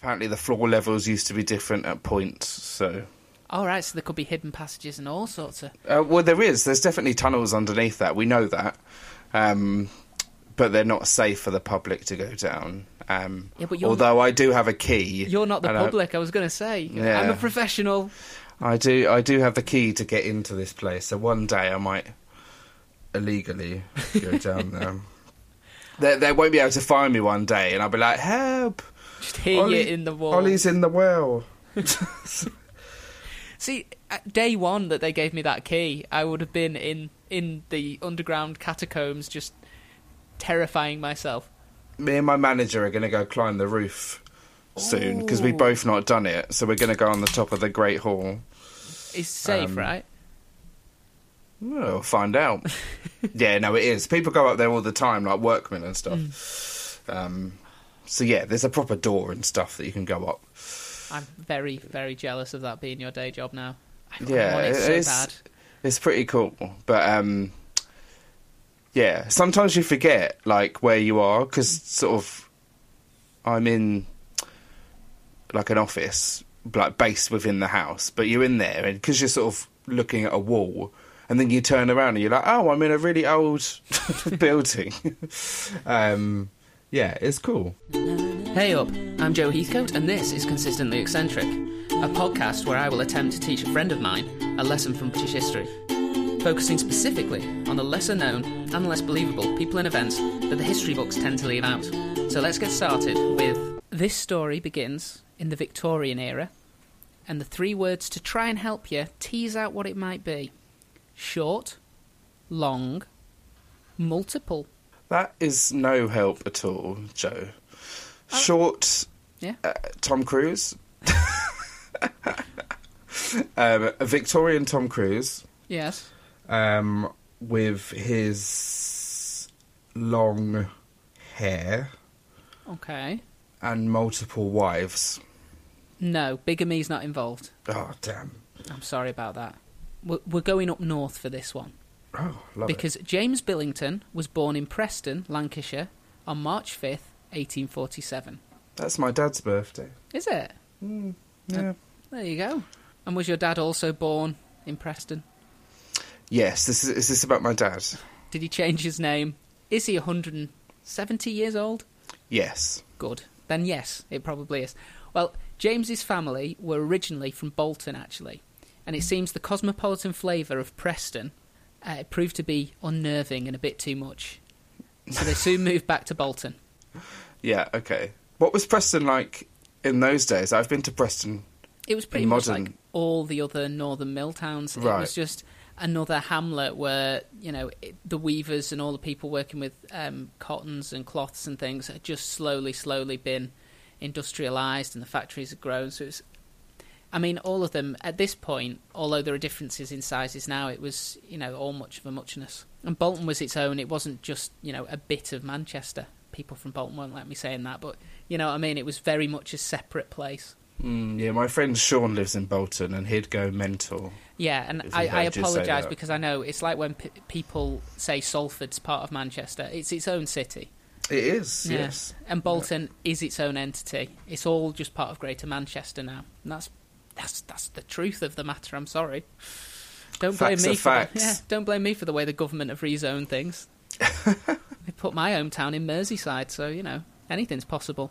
Apparently, the floor levels used to be different at points. So, All right, so there could be hidden passages and all sorts of. uh, well, there is. There's definitely tunnels underneath that. We know that, um, but they're not safe for the public to go down. Um, Yeah, but although I do have a key. You're not the and I- public. I was going to say. Yeah. I'm a professional. I do. I do have the key to get into this place. So one day I might illegally go down there. They, they won't be able to find me one day, and I'll be like, "Help! Just hear Ollie- you in the wall. Ollie's in the well." See, at day one that they gave me that key, I would have been in in the underground catacombs, just terrifying myself. Me and my manager are going to go climb the roof soon because we've both not done it. So we're going to go on the top of the Great Hall. It's safe, Um, right? We'll find out. yeah, no, it is. People go up there all the time, like workmen and stuff. Mm. Um, so yeah, there's a proper door and stuff that you can go up. I'm very, very jealous of that being your day job now. I, Yeah, it so is- bad. It's pretty cool, but um, yeah, sometimes you forget like where you are because sort of I'm in like an office, like based within the house, but you're in there and because you're sort of looking at a wall. And then you turn around and you're like, "Oh, I'm in a really old building." um, yeah, it's cool. Hey up, I'm Joe Heathcote, and this is Consistently Eccentric, a podcast where I will attempt to teach a friend of mine a lesson from British history, focusing specifically on the lesser known and less believable people and events that the history books tend to leave out. So let's get started with this story begins in the Victorian era, and the three words to try and help you tease out what it might be short, long, multiple. That is no help at all, Joe. Short, Yeah. uh, Tom Cruise, um, a Victorian Tom Cruise, Yes. um, with his long hair Okay. and multiple wives. No, bigamy's not involved. Oh damn! I'm sorry about that. We're we're going up north for this one Oh, love because James Billington was born in Preston, Lancashire, on March 5th, 1847. That's my dad's birthday. Is it? Hmm, uh, yeah. There you go. And was your dad also born in Preston? Yes. This is. Is this about my dad? Did he change his name? Is he 170 years old? Yes. Good. Then yes, it probably is. Well, James's family were originally from Bolton, actually, and it seems the cosmopolitan flavour of Preston uh, proved to be unnerving and a bit too much. So they soon moved back to Bolton. Yeah. Okay. What was Preston like in those days? I've been to Preston. It was pretty In much modern- like all the other northern mill towns. Right. It was just another hamlet where you know it, the weavers and all the people working with um, cottons and cloths and things had just slowly, slowly been industrialised, and the factories had grown. So it's, I mean, all of them at this point, although there are differences in sizes now, it was you know all much of a muchness. And Bolton was its own. It wasn't just you know a bit of Manchester. People from Bolton won't let me saying that, but you know what I mean. It was very much a separate place. Mm, yeah, my friend Sean lives in Bolton, and he'd go mental. Yeah, and I, I heard you say apologise because I know it's like when p- people say Salford's part of Manchester. It's its own city. It is. Yeah. Yes. And Bolton is its own entity. It's all just part of Greater Manchester now. And that's that's that's the truth of the matter. I'm sorry. Don't blame me for the, yeah, don't blame me for the way the government have rezoned things. they put my hometown in Merseyside, so you know anything's possible.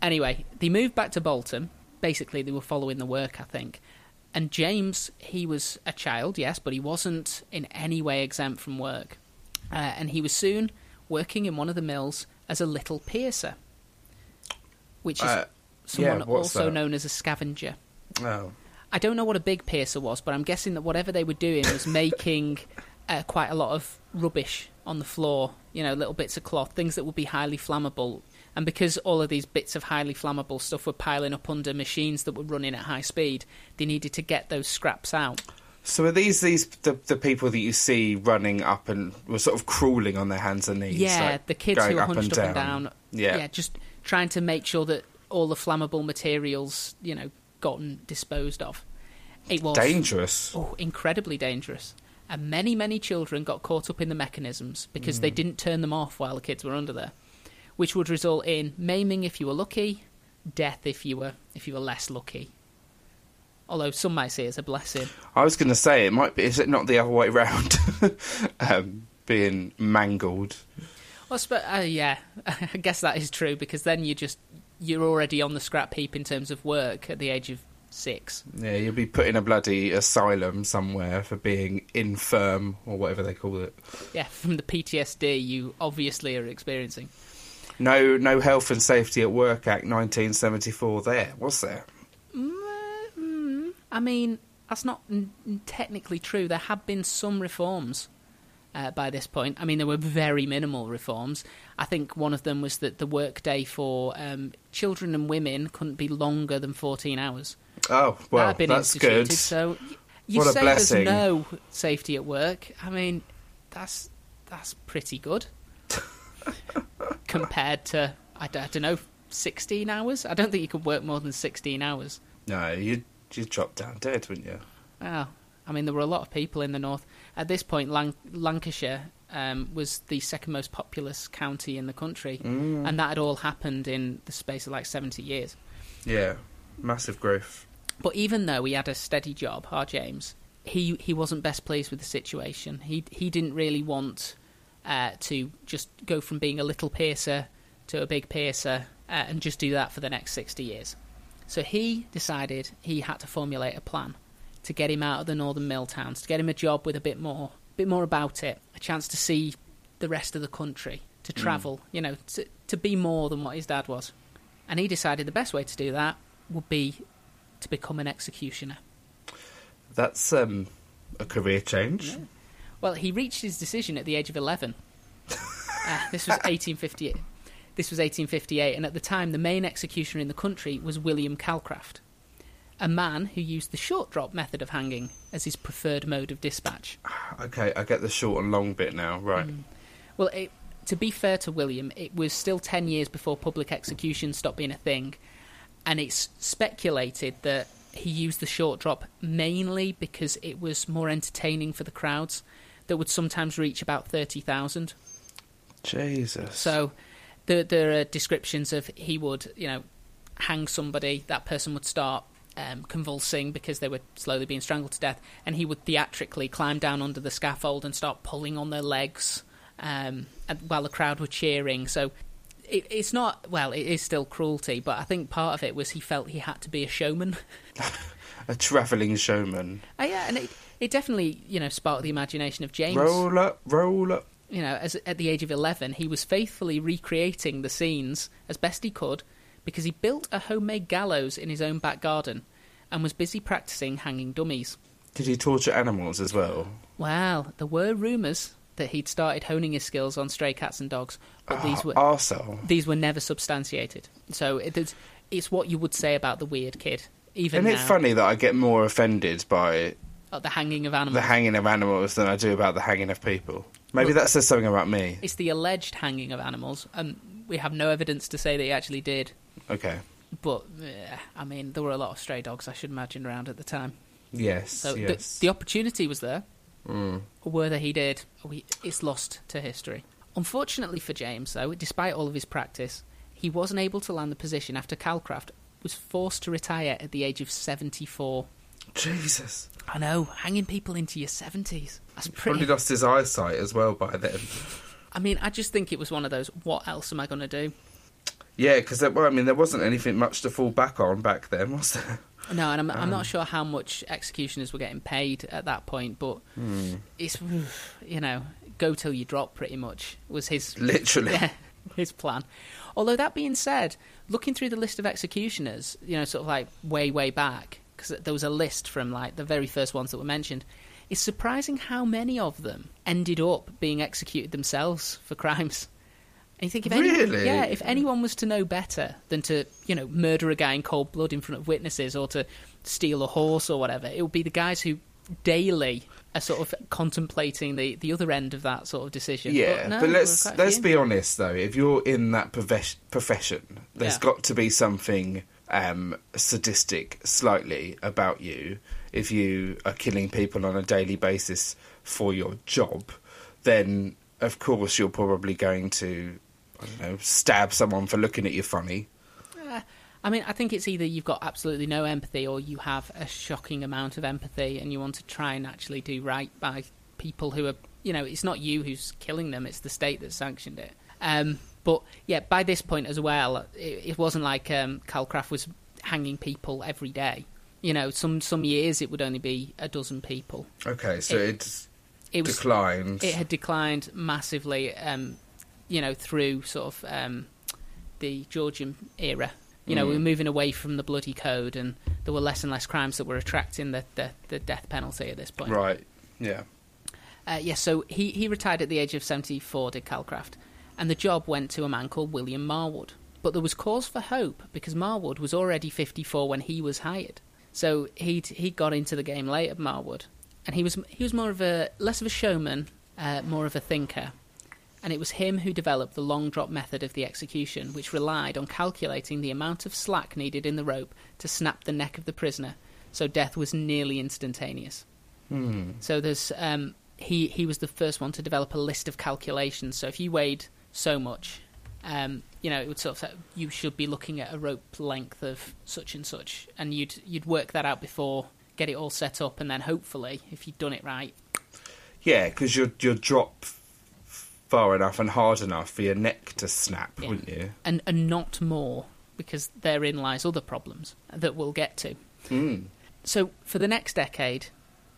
Anyway, they moved back to Bolton. Basically, they were following the work, I think. And James, he was a child, yes, but he wasn't in any way exempt from work. Uh, and he was soon working in one of the mills as a little piecer, which is Uh, someone yeah, also that? known as a scavenger. Oh. I don't know what a big piecer was, but I'm guessing that whatever they were doing was making uh, quite a lot of rubbish on the floor. You know, little bits of cloth, things that would be highly flammable. And because all of these bits of highly flammable stuff were piling up under machines that were running at high speed, they needed to get those scraps out. So are these these the, the people that you see running up and were sort of crawling on their hands and knees? yeah, like the kids who were up hunched and up and down. down. Yeah. just trying to make sure that all the flammable materials, you know, gotten disposed of. It was Dangerous. Oh, incredibly dangerous. And many, many children got caught up in the mechanisms because they didn't turn them off while the kids were under there, which would result in maiming if you were lucky, death if you were if you were less lucky. Although some might see it as a blessing. I was going to say it might be. Is it not the other way round? um, being mangled. Well, sp- uh, yeah, I guess that is true because then you just you're already on the scrap heap in terms of work at the age of six. Yeah, you'll be put in a bloody asylum somewhere for being infirm or whatever they call it. Yeah, from the PTSD you obviously are experiencing. No, no Health and Safety at Work Act 1974. There was there. Mm, I mean, that's not n- technically true. There have been some reforms uh, by this point. I mean, there were very minimal reforms. I think one of them was that the workday for um, children and women couldn't be longer than 14 hours. Oh that well, had been that's instituted. good. So you What say there's no safety at work. I mean, that's that's pretty good compared to I don't know 16 hours. I don't think you could work more than 16 hours. No, you'd you'd drop down dead, wouldn't you? Well, I mean, there were a lot of people in the north. At this point, Lan- Lancashire um, was the second most populous county in the country, Mm. and that had all happened in the space of like 70 years. Yeah, massive growth. But even though he had a steady job, our James, he he wasn't best pleased with the situation. He he didn't really want uh, to just go from being a little piecer to a big piecer uh, and just do that for the next 60 years. So he decided he had to formulate a plan to get him out of the northern mill towns, to get him a job with a bit more, a bit more about it, a chance to see the rest of the country, to travel, you know, to, to be more than what his dad was. And he decided the best way to do that would be to become an executioner. That's um, a career change. Well, he reached his decision at the age of 11. uh, this was 1858. This was 1858, and at the time, the main executioner in the country was William Calcraft, a man who used the short drop method of hanging as his preferred mode of dispatch. Okay, I get the short and long bit now. Right. Mm. Well, it, to be fair to William, it was still 10 years before public execution stopped being a thing, and it's speculated that he used the short drop mainly because it was more entertaining for the crowds that would sometimes reach about 30,000. Jesus. So there, there are descriptions of he would, you know, hang somebody, that person would start um, convulsing because they were slowly being strangled to death, and he would theatrically climb down under the scaffold and start pulling on their legs um, while the crowd were cheering. So it, it's not, well, it is still cruelty, but I think part of it was he felt he had to be a showman. a travelling showman. Uh, yeah, and it, it definitely, you know, sparked the imagination of James. Roll up, roll up. you know, as at the age of 11, he was faithfully recreating the scenes as best he could because he built a homemade gallows in his own back garden and was busy practicing hanging dummies. Did he torture animals as well? Well, there were rumours that he'd started honing his skills on stray cats and dogs, but these were Arsehole. these were never substantiated. So it is, it's what you would say about the weird kid. Even Isn't it now, funny that I get more offended by uh, the hanging of animals. the hanging of animals than I do about the hanging of people? Maybe that says something about me. it's the alleged hanging of animals, and we have no evidence to say that he actually did. Okay. But eh, I mean, there were a lot of stray dogs, I should imagine, around at the time. Yes. So yes. the, the opportunity was there. Mm. Whether he did, it's lost to history. Unfortunately for James, though, despite all of his practice, he wasn't able to land the position after Calcraft was forced to retire at the age of 74. Jesus. I know, hanging people into your 70s. That's pretty... Probably lost his eyesight as well by then. I mean, I just think it was one of those, what else am I going to do? Yeah, because well, I mean, there wasn't anything much to fall back on back then, was there? No, and I'm, I'm Um. not sure how much executioners were getting paid at that point, but Hmm. it's, you know, go till you drop pretty much was his Literally. yeah, his plan. Although that being said, looking through the list of executioners, you know, sort of like way way back, because there was a list from like the very first ones that were mentioned. It's surprising how many of them ended up being executed themselves for crimes. And you think if any, Really? yeah, if anyone was to know better than to, you know, murder a guy in cold blood in front of witnesses or to steal a horse or whatever, it would be the guys who daily are sort of contemplating the, the other end of that sort of decision. Yeah, no, but let's were quite a let's be honest though. If you're in that profes- profession, there's Yeah. got to be something um, sadistic, slightly about you. If you are killing people on a daily basis for your job, then of course you're probably going to, I don't know, stab someone for looking at you funny. Uh, I mean, I think it's either you've got absolutely no empathy or you have a shocking amount of empathy and you want to try and actually do right by people who are, you know, it's not you who's killing them, it's the state that sanctioned it. Um, but yeah, by this point as well, it, it wasn't like um, Calcraft was hanging people every day. You know, some some years it would only be a dozen people. Okay, so It- it's It was declined. it had declined massively, um, you know, through sort of um, the Georgian era. You know, we were moving away from the bloody code, and there were less and less crimes that were attracting the, the, the death penalty at this point. right. Yeah. Uh, yes, so he, he retired at the age of 74, did Calcraft, and the job went to a man called William Marwood. But there was cause for hope because Marwood was already 54 when he was hired. So he'd, he got into the game later, Marwood. And he was, he was more of a, less of a showman, uh, more of a thinker. And it was him who developed the long drop method of the execution, which relied on calculating the amount of slack needed in the rope to snap the neck of the prisoner, so death was nearly instantaneous. So there's um, he he was the first one to develop a list of calculations. So if you weighed so much, um, you know, it would sort of you should be looking at a rope length of such and such, and you'd you'd work that out before, get it all set up, and then hopefully, if you'd done it right, Yeah, because you'll, you'll drop far enough and hard enough for your neck to snap, Yeah. wouldn't you? and and not more, because therein lies other problems that we'll get to. Mm. So for the next decade,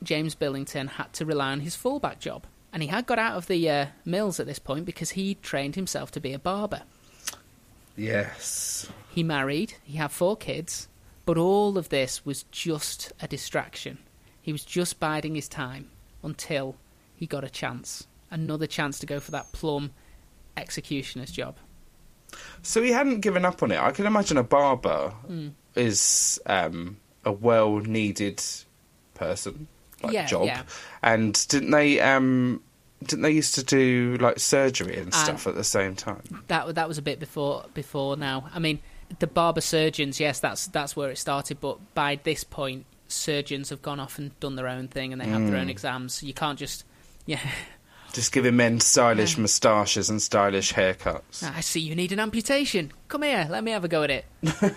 James Billington had to rely on his fallback job. And he had got out of the uh, mills at this point because he trained himself to be a barber. Yes. He married, he had four kids, but all of this was just a distraction. He was just biding his time until he got a chance. Another chance to go for that plum executioner's job. So he hadn't given up on it. I can imagine a barber Hmm. is um, a well-needed person, like Yeah, job. yeah. And didn't they? Um, didn't they used to do like surgery and stuff at the same time? That that was a bit before before now. I mean, the barber surgeons, yes, that's that's where it started. But by this point, surgeons have gone off and done their own thing, and they have their own exams. You can't just, yeah. Just giving men stylish moustaches and stylish haircuts. Ah, I see you need an amputation. Come here, let me have a go at it.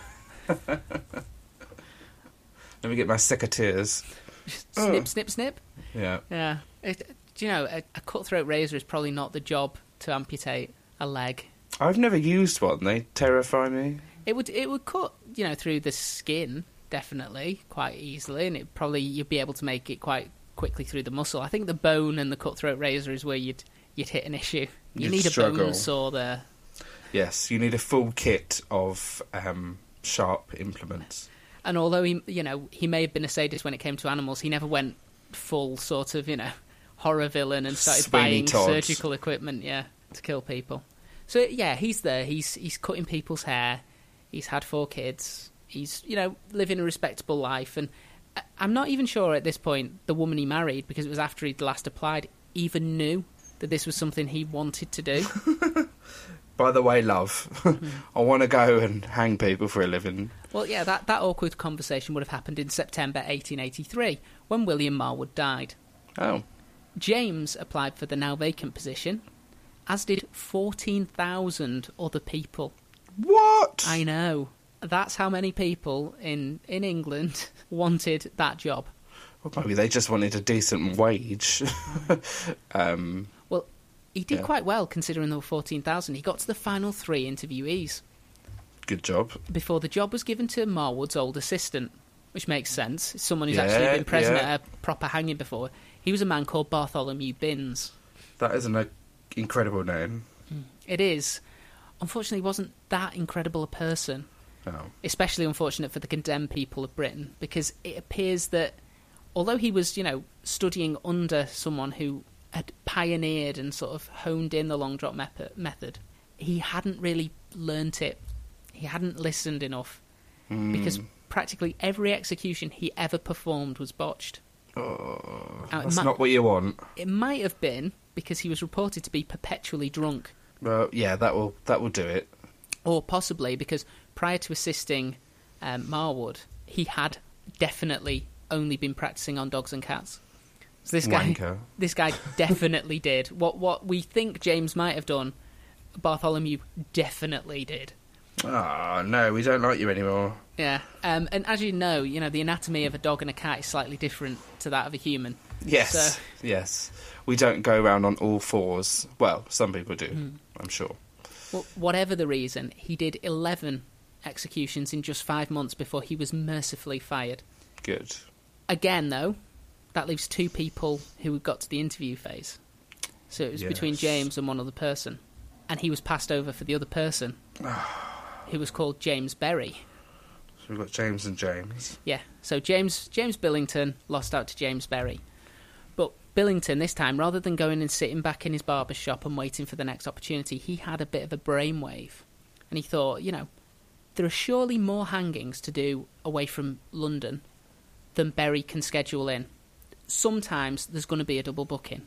Let me get my secateurs. snip, snip, snip. Yeah. Yeah. It, do you know a, a cutthroat razor is probably not the job to amputate a leg. I've never used one. They terrify me. It would it would cut you know through the skin definitely quite easily, and it probably you'd be able to make it quite quickly through the muscle. I think the bone and the cutthroat razor is where you'd you'd hit an issue. You You'd need a bone saw there. Yes, you need a full kit of um, sharp implements. And although he you know he may have been a sadist when it came to animals, he never went full sort of you know horror villain and started Sweeney buying surgical equipment, yeah, to kill people. So yeah, he's there. He's he's cutting people's hair. He's had four kids. He's you know living a respectable life, and I'm not even sure at this point the woman he married because it was after he'd last applied even knew that this was something he wanted to do. By the way, love, I want to go and hang people for a living. Well, yeah, that, that awkward conversation would have happened in September 1883 when William Marwood died. Oh, James applied for the now vacant position, as did 14,000 other people. what? I know. That's how many people in, in England wanted that job. Well, maybe they just wanted a decent wage. um, Well, he did Yeah. quite well considering there were 14,000. He got to the final three interviewees good job. before the job was given to Marwood's old assistant, which makes sense. Someone who's actually been present yeah. at a proper hanging before. He was a man called Bartholomew Binns. That is an uh, incredible name. It is. Unfortunately, he wasn't that incredible a person. Oh. especially unfortunate for the condemned people of Britain because it appears that although he was, you know, studying under someone who had pioneered and sort of honed in the long drop mep- method, he hadn't really learnt it. He hadn't listened enough because hmm. practically every execution he ever performed was botched. Oh, Now, that's mi- not what you want. It might have been because he was reported to be perpetually drunk. Well, yeah, that will that will do it. or possibly because prior to assisting um, Marwood, he had definitely only been practicing on dogs and cats. So this guy, Wanker. this guy definitely did what what we think James might have done. Bartholomew definitely did. Ah, no, we don't like you anymore. Yeah, um, and as you know, you know the anatomy of a dog and a cat is slightly different to that of a human. Yes, So- yes. We don't go around on all fours. Well, some people do, Hmm. I'm sure. Well, whatever the reason, he did 11 executions in just five months before he was mercifully fired. Good. Again, though, that leaves two people who got to the interview phase. So it was between James and one other person. And he was passed over for the other person, who was called James Berry. So we've got James and James. Yeah, so James James Billington lost out to James Berry. But Billington, this time, rather than going and sitting back in his barber shop and waiting for the next opportunity, he had a bit of a brainwave. And he thought, you know, there are surely more hangings to do away from London than Berry can schedule in. Sometimes there's going to be a double booking.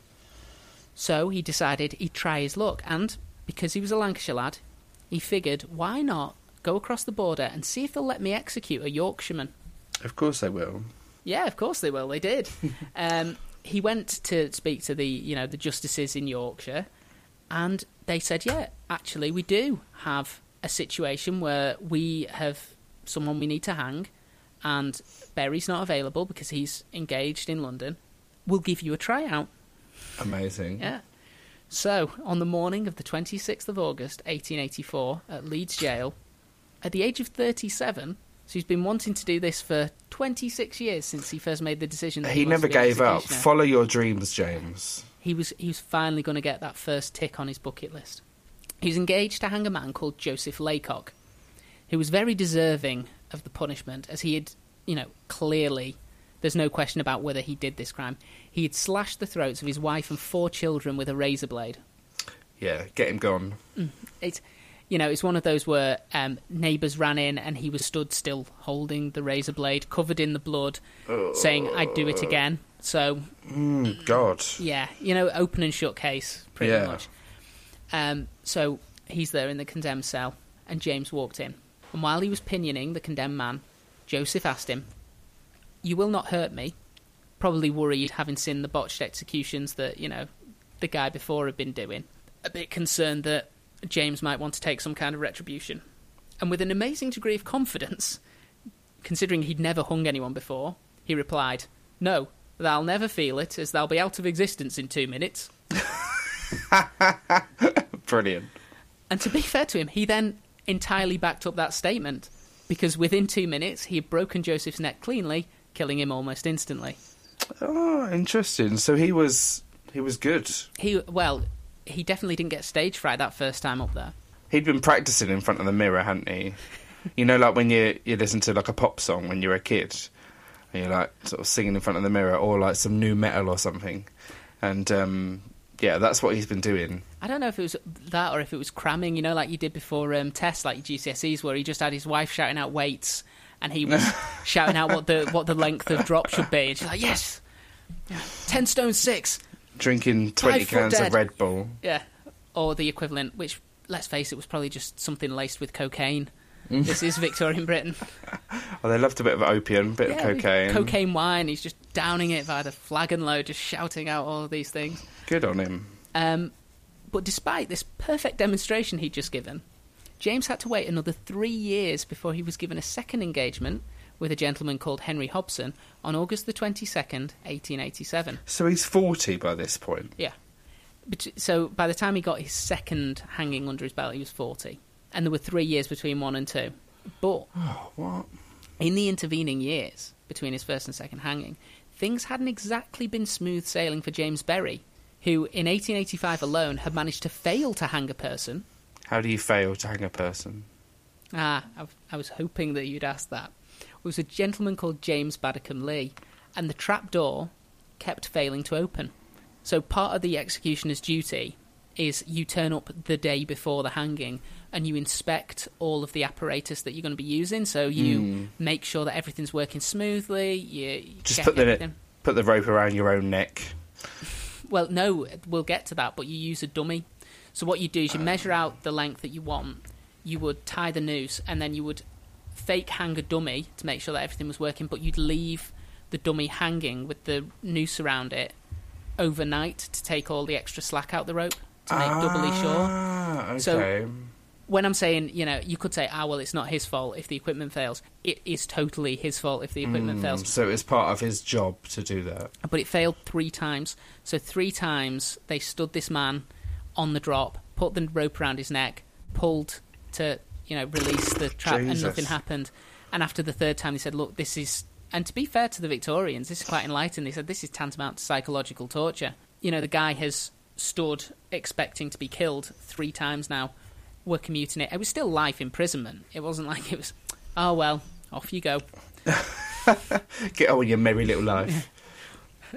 So he decided he'd try his luck, and because he was a Lancashire lad, he figured, why not go across the border and see if they'll let me execute a Yorkshireman? Of course they will. Yeah, of course they will. They did. um, he went to speak to the you know the justices in Yorkshire, and they said, yeah, actually we do have a situation where we have someone we need to hang, and Berry's not available because he's engaged in London. We'll give you a tryout. Amazing. Yeah. So, on the morning of the 26th of August, 1884, at Leeds Jail, at the age of 37, so he's been wanting to do this for 26 years since he first made the decision. That he, He never to be an gave up. Follow your dreams, James. He was he was finally going to get that first tick on his bucket list. He was engaged to hang a man called Joseph Laycock, who was very deserving of the punishment, as he had, you know, clearly, there's no question about whether he did this crime. He had slashed the throats of his wife and four children with a razor blade. Yeah, get him gone. It's, you know, it's one of those where um, neighbours ran in and he was stood still, holding the razor blade, covered in the blood, saying, "I'd do it again." So Mm, God. yeah, you know, open and shut case, pretty Yeah. much. Um, so he's there in the condemned cell, and James walked in. And while he was pinioning the condemned man, Joseph asked him, You will not hurt me? Probably worried, having seen the botched executions that, you know, the guy before had been doing. A bit concerned that James might want to take some kind of retribution. And with an amazing degree of confidence, considering he'd never hung anyone before, he replied, No, thou'll never feel it, as thou be out of existence in two minutes. Brilliant. And to be fair to him, he then entirely backed up that statement because within two minutes he had broken Joseph's neck cleanly, killing him almost instantly. Oh, interesting. So he was he was good. He well, he definitely didn't get stage fright that first time up there. He'd been practicing in front of the mirror, hadn't he? You know, like when you you listen to like a pop song when you're a kid, and you're like sort of singing in front of the mirror, or like some new metal or something. And um, yeah, that's what he's been doing. I don't know if it was that or if it was cramming, you know, like you did before um, tests, like GCSEs, where he just had his wife shouting out weights and he was shouting out what the what the length of drop should be, and she's like, "Yes, ten stone six, Drinking twenty Five cans of Red Bull. yeah," or the equivalent, which let's face it, was probably just something laced with cocaine. This is Victorian Britain. Oh, they loved a bit of opium, a bit Yeah, of cocaine. cocaine wine. He's just downing it by the flagon load, just shouting out all of these things. Good on him. Um, but despite this perfect demonstration he'd just given, James had to wait another three years before he was given a second engagement with a gentleman called Henry Hobson on August the 22nd, 1887. So he's forty by this point. Yeah. But, so by the time he got his second hanging under his belt, he was 40. And there were three years between one and two. But Oh, what? in the intervening years between his first and second hanging, things hadn't exactly been smooth sailing for James Berry, who in 1885 alone had managed to fail to hang a person. How do you fail to hang a person? Ah, I, I was hoping that you'd ask that. It was a gentleman called James Babbacombe Lee, and the trap door kept failing to open. So part of the executioner's duty is you turn up the day before the hanging and you inspect all of the apparatus that you're going to be using. So you make sure that everything's working smoothly. You, you Just put the everything. put the rope around your own neck. Well, no, we'll get to that, but you use a dummy. So what you do is you measure out the length that you want. You would tie the noose, and then you would fake hang a dummy to make sure that everything was working. But you'd leave the dummy hanging with the noose around it overnight to take all the extra slack out the rope to make doubly sure. Ah, okay. So- when I'm saying, you know, you could say, ah, well, it's not his fault if the equipment fails. It is totally his fault if the equipment fails. So it's part of his job to do that. But it failed three times. So three times they stood this man on the drop, put the rope around his neck, pulled to, you know, release the trap, and nothing happened. And after the third time, they said, look, this is. And to be fair to the Victorians, this is quite enlightened. They said this is tantamount to psychological torture. You know, the guy has stood expecting to be killed three times now. We're commuting it. It was still life imprisonment. It wasn't like it was, oh, well, off you go. Get on with your merry little life.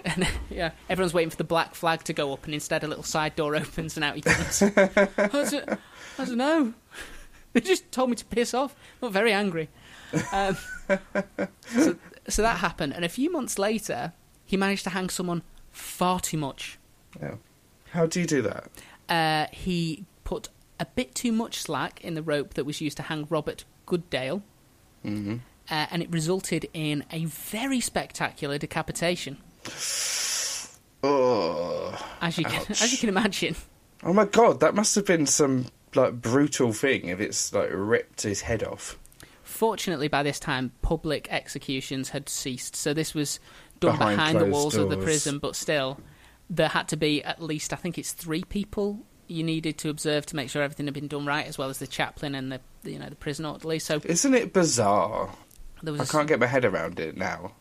And yeah, everyone's waiting for the black flag to go up, and instead a little side door opens and out he comes. I, don't, I don't know. They just told me to piss off. I'm very angry. Um, so, so that happened, and a few months later, he managed to hang someone far too much. Yeah. How do you do that? Uh, he a bit too much slack in the rope that was used to hang Robert Goodale, hmm uh, and it resulted in a very spectacular decapitation, Oh. as you can, as you can imagine. Oh my god, that must have been some like brutal thing if it's like ripped his head off. Fortunately, by this time, public executions had ceased, so this was done Behind behind, the walls of the prison. But still, there had to be at least, I think it's three people you needed to observe to make sure everything had been done right, as well as the chaplain and the you know the prison orderly. So Isn't it bizarre? there I can't get my head around it now.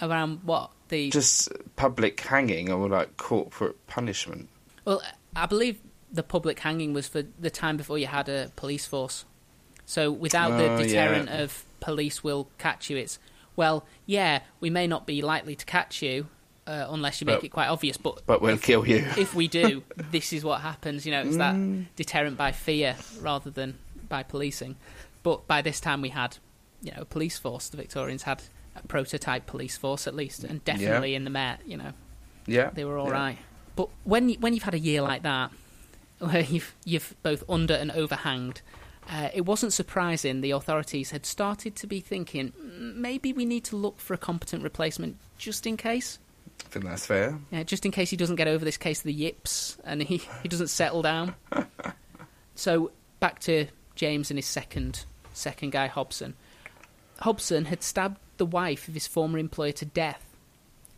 around what the Just public hanging or like corporate punishment. well, I believe the public hanging was for the time before you had a police force. So without Oh, the deterrent yeah. of police will catch you, it's well, yeah, we may not be likely to catch you uh, unless you make But- it quite obvious, but But we'll kill you. if we do, this is what happens. You know, it's that Mm. deterrent by fear rather than by policing. But by this time, we had, you know, a police force. The Victorians had a prototype police force at least, and definitely in the Met. You know, Yeah. they were all yeah. right. But when you, when you've had a year like that, where you've you've both under and overhanged, uh, it wasn't surprising the authorities had started to be thinking "Mm, maybe we need to look for a competent replacement just in case. I think that's fair. Yeah, just in case he doesn't get over this case of the yips and he, he doesn't settle down. so back to James and his second second guy Hobson. Hobson had stabbed the wife of his former employer to death.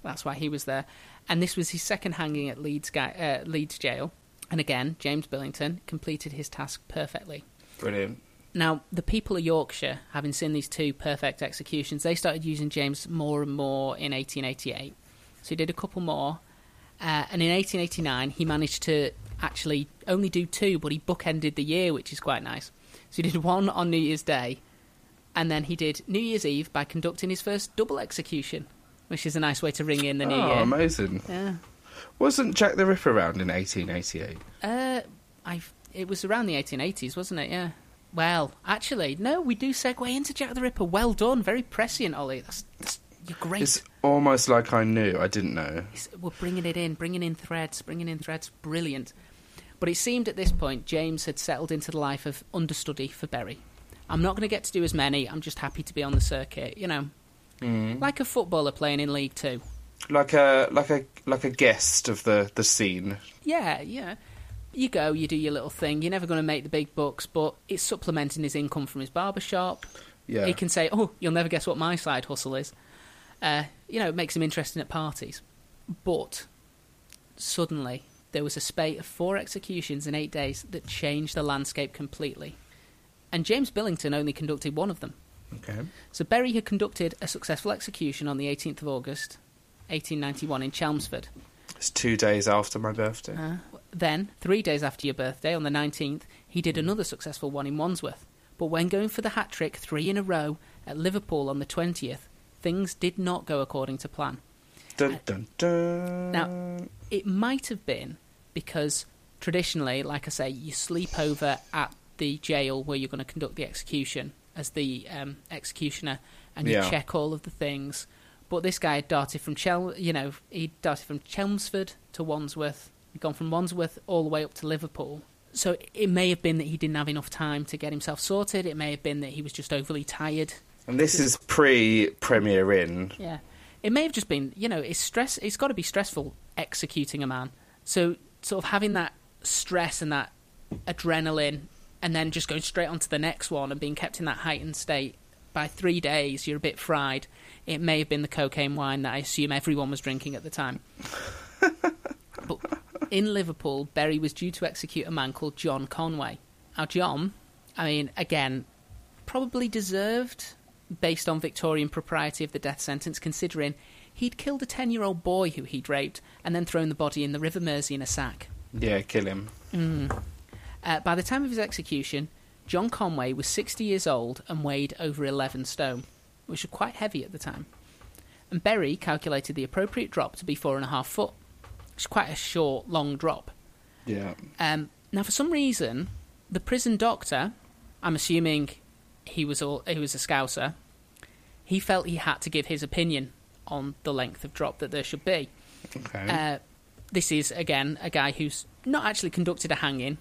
That's why he was there. And this was his second hanging at Leeds, guy, uh, Leeds jail. And again, James Billington completed his task perfectly. Brilliant. Now, the people of Yorkshire, having seen these two perfect executions, they started using James more and more in 1888. So he did a couple more. Uh, and in 1889, he managed to actually only do two, but he bookended the year, which is quite nice. So he did one on New Year's Day, and then he did New Year's Eve by conducting his first double execution, which is a nice way to ring in the new oh, year. amazing. Yeah. Wasn't Jack the Ripper around in 1888? Uh, I it was around the 1880s, wasn't it? Yeah. Well, actually, no. We do segue into Jack the Ripper. Well done, very prescient, Ollie. That's, that's you're great. It's almost like I knew. I didn't know. It's- we're bringing it in, bringing in threads, bringing in threads. Brilliant. But it seemed at this point James had settled into the life of understudy for Berry. I'm not going to get to do as many. I'm just happy to be on the circuit. You know, Mm. like a footballer playing in League Two. Like a like a like a guest of the the scene. Yeah, yeah. You go, you do your little thing. You're never going to make the big bucks, but it's supplementing his income from his barber shop. Yeah. He can say, "Oh, you'll never guess what my side hustle is." Uh, you know, it makes him interesting at parties. But suddenly, there was a spate of four executions in eight days that changed the landscape completely. And James Billington only conducted one of them. Okay. So Berry had conducted a successful execution on the 18th of August, 1891, in Chelmsford. It's two days after my birthday. Uh, then, three days after your birthday, on the 19th, he did another successful one in Wandsworth. But when going for the hat trick, three in a row, at Liverpool on the 20th, things did not go according to plan. Dun dun dun. Now, it might have been because traditionally, like I say, you sleep over at the jail where you're going to conduct the execution as the um, executioner, and you Yeah. check all of the things. But this guy had darted from Chel, you know, he darted from Chelmsford to Wandsworth. He'd gone from Wandsworth all the way up to Liverpool. So it may have been that he didn't have enough time to get himself sorted. It may have been that he was just overly tired. And this is pre Premier Inn. Yeah. It may have just been, you know, it's stress. It's got to be stressful executing a man. So, sort of having that stress and that adrenaline and then just going straight on to the next one and being kept in that heightened state. By three days, you're a bit fried. It may have been the cocaine wine that I assume everyone was drinking at the time. but in Liverpool, Berry was due to execute a man called John Conway. Now, John, I mean, again, probably deserved based on Victorian propriety of the death sentence, considering he'd killed a 10 year old boy who he'd raped and then thrown the body in the River Mersey in a sack. Yeah, kill him. Mm. Uh, by the time of his execution, John Conway was 60 years old and weighed over 11 stone, which was quite heavy at the time. And Berry calculated the appropriate drop to be four and a half foot, which is quite a short, long drop. Yeah. Um, now, for some reason, the prison doctor, I'm assuming he was all, he was a scouser, he felt he had to give his opinion on the length of drop that there should be. Okay. Uh, this is again a guy who's not actually conducted a hanging,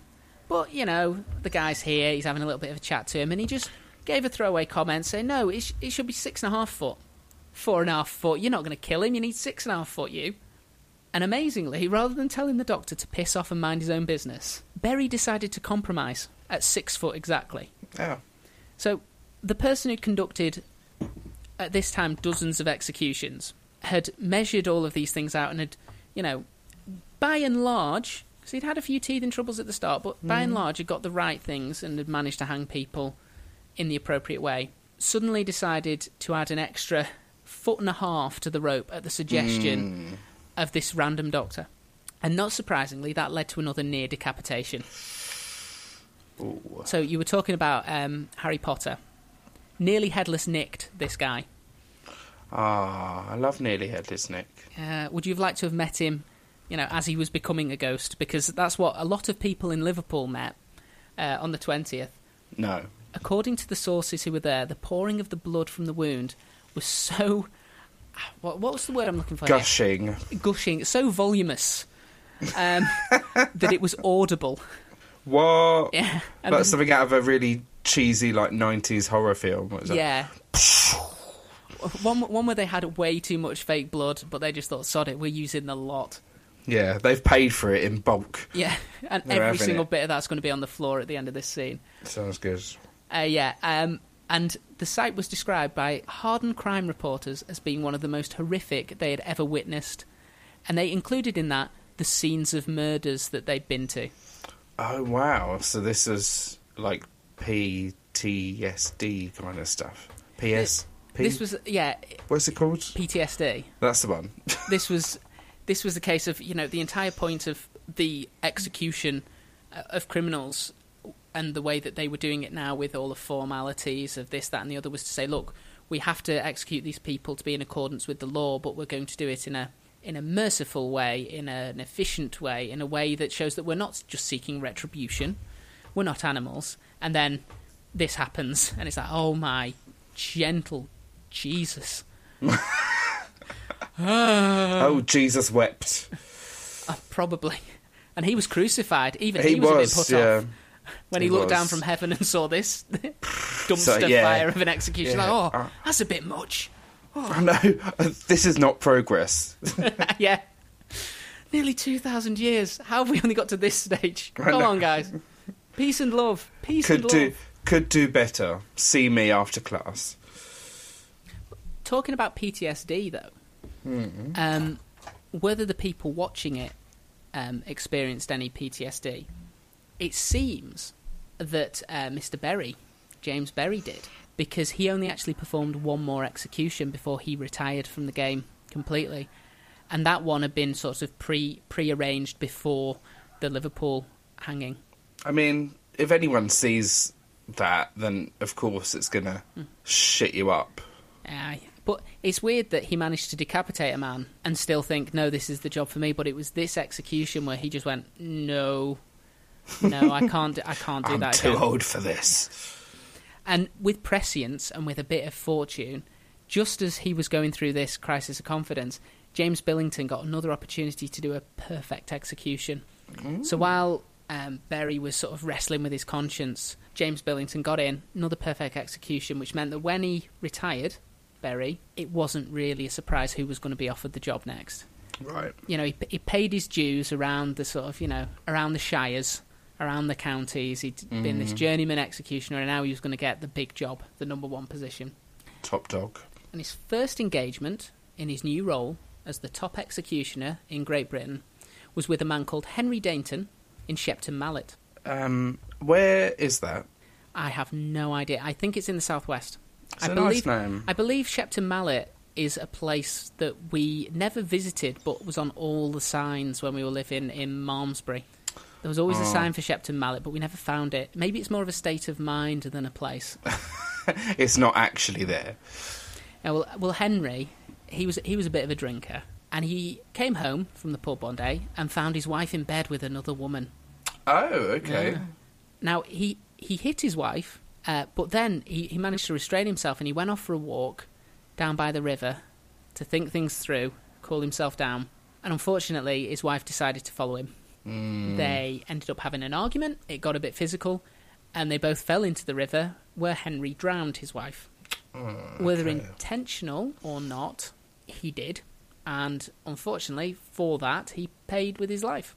but you know the guy's here. He's having a little bit of a chat to him, and he just gave a throwaway comment saying, "No, it, sh- it should be six and a half foot, four and a half foot. You're not going to kill him. You need six and a half foot, you." And amazingly, rather than telling the doctor to piss off and mind his own business, Berry decided to compromise at six foot exactly. oh. So, the person who'd conducted, at this time, dozens of executions, had measured all of these things out and had, you know, by and large, because he'd had a few teething troubles at the start, but by and mm. large had got the right things and had managed to hang people in the appropriate way, suddenly decided to add an extra foot and a half to the rope at the suggestion mm. of this random doctor. And not surprisingly, that led to another near decapitation. Ooh. So you were talking about um, Harry Potter. Nearly headless nicked this guy. Ah, I love nearly headless Nick. Uh, would you have liked to have met him, you know, as he was becoming a ghost? Because that's what a lot of people in Liverpool met uh, on the twentieth. No. According to the sources who were there, the pouring of the blood from the wound was so. What, what was the word I'm looking for? here? Gushing. Gushing, so voluminous um, that it was audible. What? Yeah, and That's the- something out of a really cheesy, like, 90s horror film. What was that? Yeah. one one where they had way too much fake blood, but they just thought, "Sod it, we're using the lot." Yeah, they've paid for it in bulk. Yeah, and They're every single it. bit of that's going to be on the floor at the end of this scene. Sounds good. Uh, yeah, um, and the site was described by hardened crime reporters as being one of the most horrific they had ever witnessed, and they included in that the scenes of murders that they'd been to. Oh, wow. So this is, like, PTSD kind of stuff. PS? P? This was yeah What's it called? PTSD. That's the one. this was this was the case of you know the entire point of the execution uh, of criminals and the way that they were doing it now with all the formalities of this that and the other was to say look we have to execute these people to be in accordance with the law but we're going to do it in a in a merciful way in a, an efficient way in a way that shows that we're not just seeking retribution we're not animals and then this happens and it's like oh my gentle jesus oh, Jesus wept. Uh, probably. And he was crucified. Even He he, was, a bit put yeah. off when he, He looked down from heaven and saw this dumpster So, yeah. fire of an execution. Yeah. Like, oh, that's a bit much. Oh, no. This is not progress. yeah. Nearly 2,000 years. How have we only got to this stage? I Come know. on, guys. Peace and love. Peace could and do love. could do better. See me after class. Talking about PTSD, though, Mm-hmm. um, whether the people watching it um, experienced any PTSD, it seems that uh, Mr. Berry, James Berry, did because he only actually performed one more execution before he retired from the game completely, and that one had been sort of pre pre arranged before the Liverpool hanging. I mean, if anyone sees that, then of course it's gonna Hmm. shit you up. Aye. But it's weird that he managed to decapitate a man and still think, no, this is the job for me. But it was this execution where he just went, no, no, I can't, do, I can't do I'm that too again. old for this. And with prescience and with a bit of fortune, just as he was going through this crisis of confidence, James Billington got another opportunity to do a perfect execution. So while um, Berry was sort of wrestling with his conscience, James Billington got in another perfect execution, which meant that when he retired, Berry, it wasn't really a surprise who was going to be offered the job next. Right. You know, he, he paid his dues around the sort of, you know, around the shires around the counties. he had been this journeyman executioner, and now he was going to get the big job, the number one position. Top dog. And his first engagement in his new role as the top executioner in Great Britain was with a man called Henry Dainton in Shepton Mallet. Um, where is that? I have no idea. I think it's in the southwest. It's I a believe, nice name. I believe Shepton Mallet is a place that we never visited, but was on all the signs when we were living in Malmesbury. There was always a Oh. sign for Shepton Mallet, but we never found it. Maybe it's more of a state of mind than a place. it's not actually there. Uh, well, well, Henry, he was he was a bit of a drinker, and he came home from the pub one day and found his wife in bed with another woman. Oh, okay. Now he he hit his wife, uh, but then he, he managed to restrain himself and he went off for a walk down by the river to think things through, cool himself down. And unfortunately, his wife decided to follow him. Mm. They ended up having an argument. It got a bit physical, and they both fell into the river where Henry drowned his wife. Mm, Whether okay. intentional or not, he did. And unfortunately, for that, he paid with his life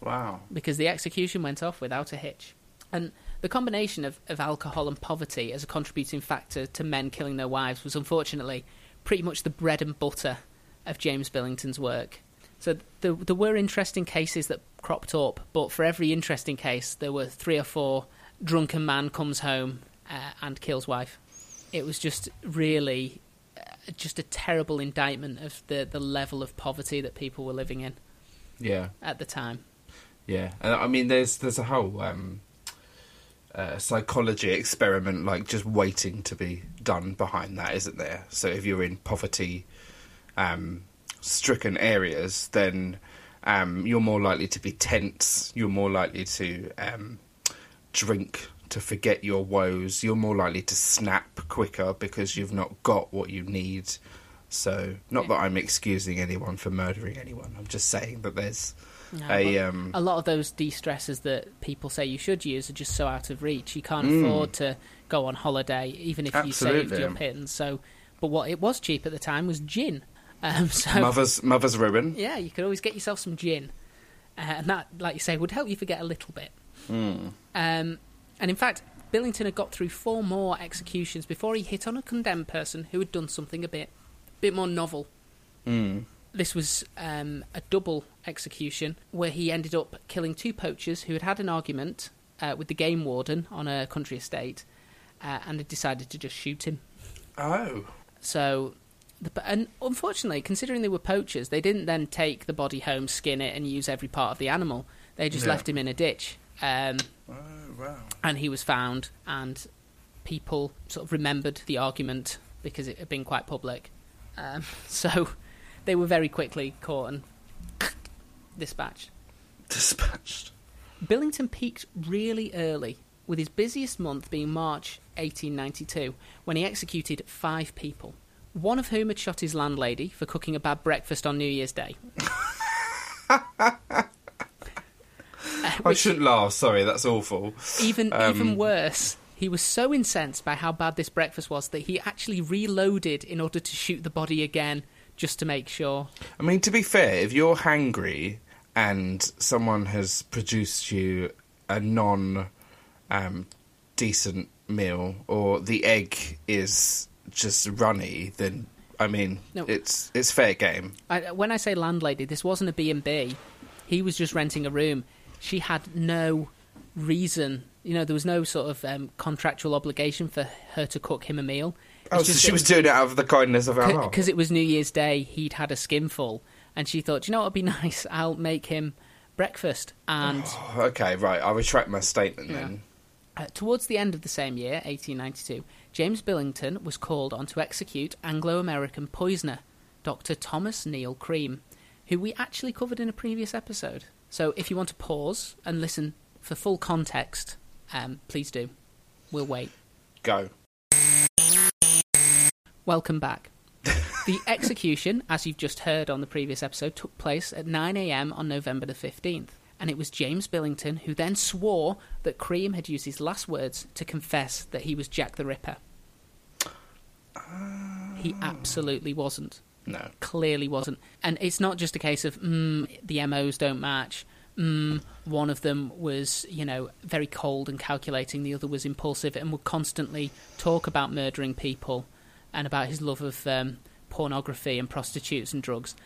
Wow. because the execution went off without a hitch. And the combination of, of alcohol and poverty as a contributing factor to men killing their wives was unfortunately pretty much the bread and butter of James Billington's work. So there, there were interesting cases that cropped up, but for every interesting case, there were three or four drunken man comes home uh, and kills wife. It was just really uh, just a terrible indictment of the, the level of poverty that people were living in Yeah. at the time. Yeah, and I mean, there's there's a whole um, uh, psychology experiment like just waiting to be done behind that, isn't there? So if you're in poverty um, stricken areas, then um, you're more likely to be tense. You're more likely to um, drink to forget your woes. You're more likely to snap quicker because you've not got what you need. So, not that I'm excusing anyone for murdering anyone. I'm just saying that there's No, a um, a lot of those de-stressors that people say you should use are just so out of reach. You can't Mm. afford to go on holiday, even if you saved your pins. So, but what it was cheap at the time was gin. Um, so mother's mother's ruin. yeah, you could always get yourself some gin, uh, and that, like you say, would help you forget a little bit. Um, and in fact, Billington had got through four more executions before he hit on a condemned person who had done something a bit, bit more novel. Mm. This was um, a double execution where he ended up killing two poachers who had had an argument uh, with the game warden on a country estate uh, and had decided to just shoot him. Oh, So, the, and unfortunately, considering they were poachers, they didn't then take the body home, skin it, and use every part of the animal. They just Yeah. left him in a ditch. Um, oh wow. and he was found, and people sort of remembered the argument because it had been quite public. Um, so they were very quickly caught and dispatched. Dispatched. Billington peaked really early, with his busiest month being March 1892, when he executed five people, one of whom had shot his landlady for cooking a bad breakfast on New Year's Day. Uh, I shouldn't laugh. Sorry, that's awful. Even Um, even worse, he was so incensed by how bad this breakfast was that he actually reloaded in order to shoot the body again, just to make sure. I mean, to be fair, if you're hangry and someone has produced you a non um, decent meal, or the egg is just runny, then I mean, No. it's it's fair game. I, when I say landlady, this wasn't a B and B. He was just renting a room. She had no reason. You know, there was no sort of um, contractual obligation for her to cook him a meal. Oh, so she was doing it out of the kindness of her heart. because it was New Year's Day. He'd had a skinful, and she thought, "Do you know what would be nice? I'll make him breakfast. And Okay, right. I retract my statement Yeah. then. Uh, towards the end of the same year, 1892, James Billington was called on to execute Anglo American poisoner, Dr. Thomas Neill Cream, who we actually covered in a previous episode. So if you want to pause and listen for full context, um, please do. We'll wait. Go. Welcome back. the execution, as you've just heard on the previous episode, took place at 9am on November the 15th. And it was James Billington who then swore that Cream had used his last words to confess that he was Jack the Ripper. He absolutely wasn't. No. Clearly wasn't. And it's not just a case of, mm, the MOs don't match, mm, one of them was, you know, very cold and calculating, the other was impulsive and would constantly talk about murdering people and about his love of um, pornography and prostitutes and drugs.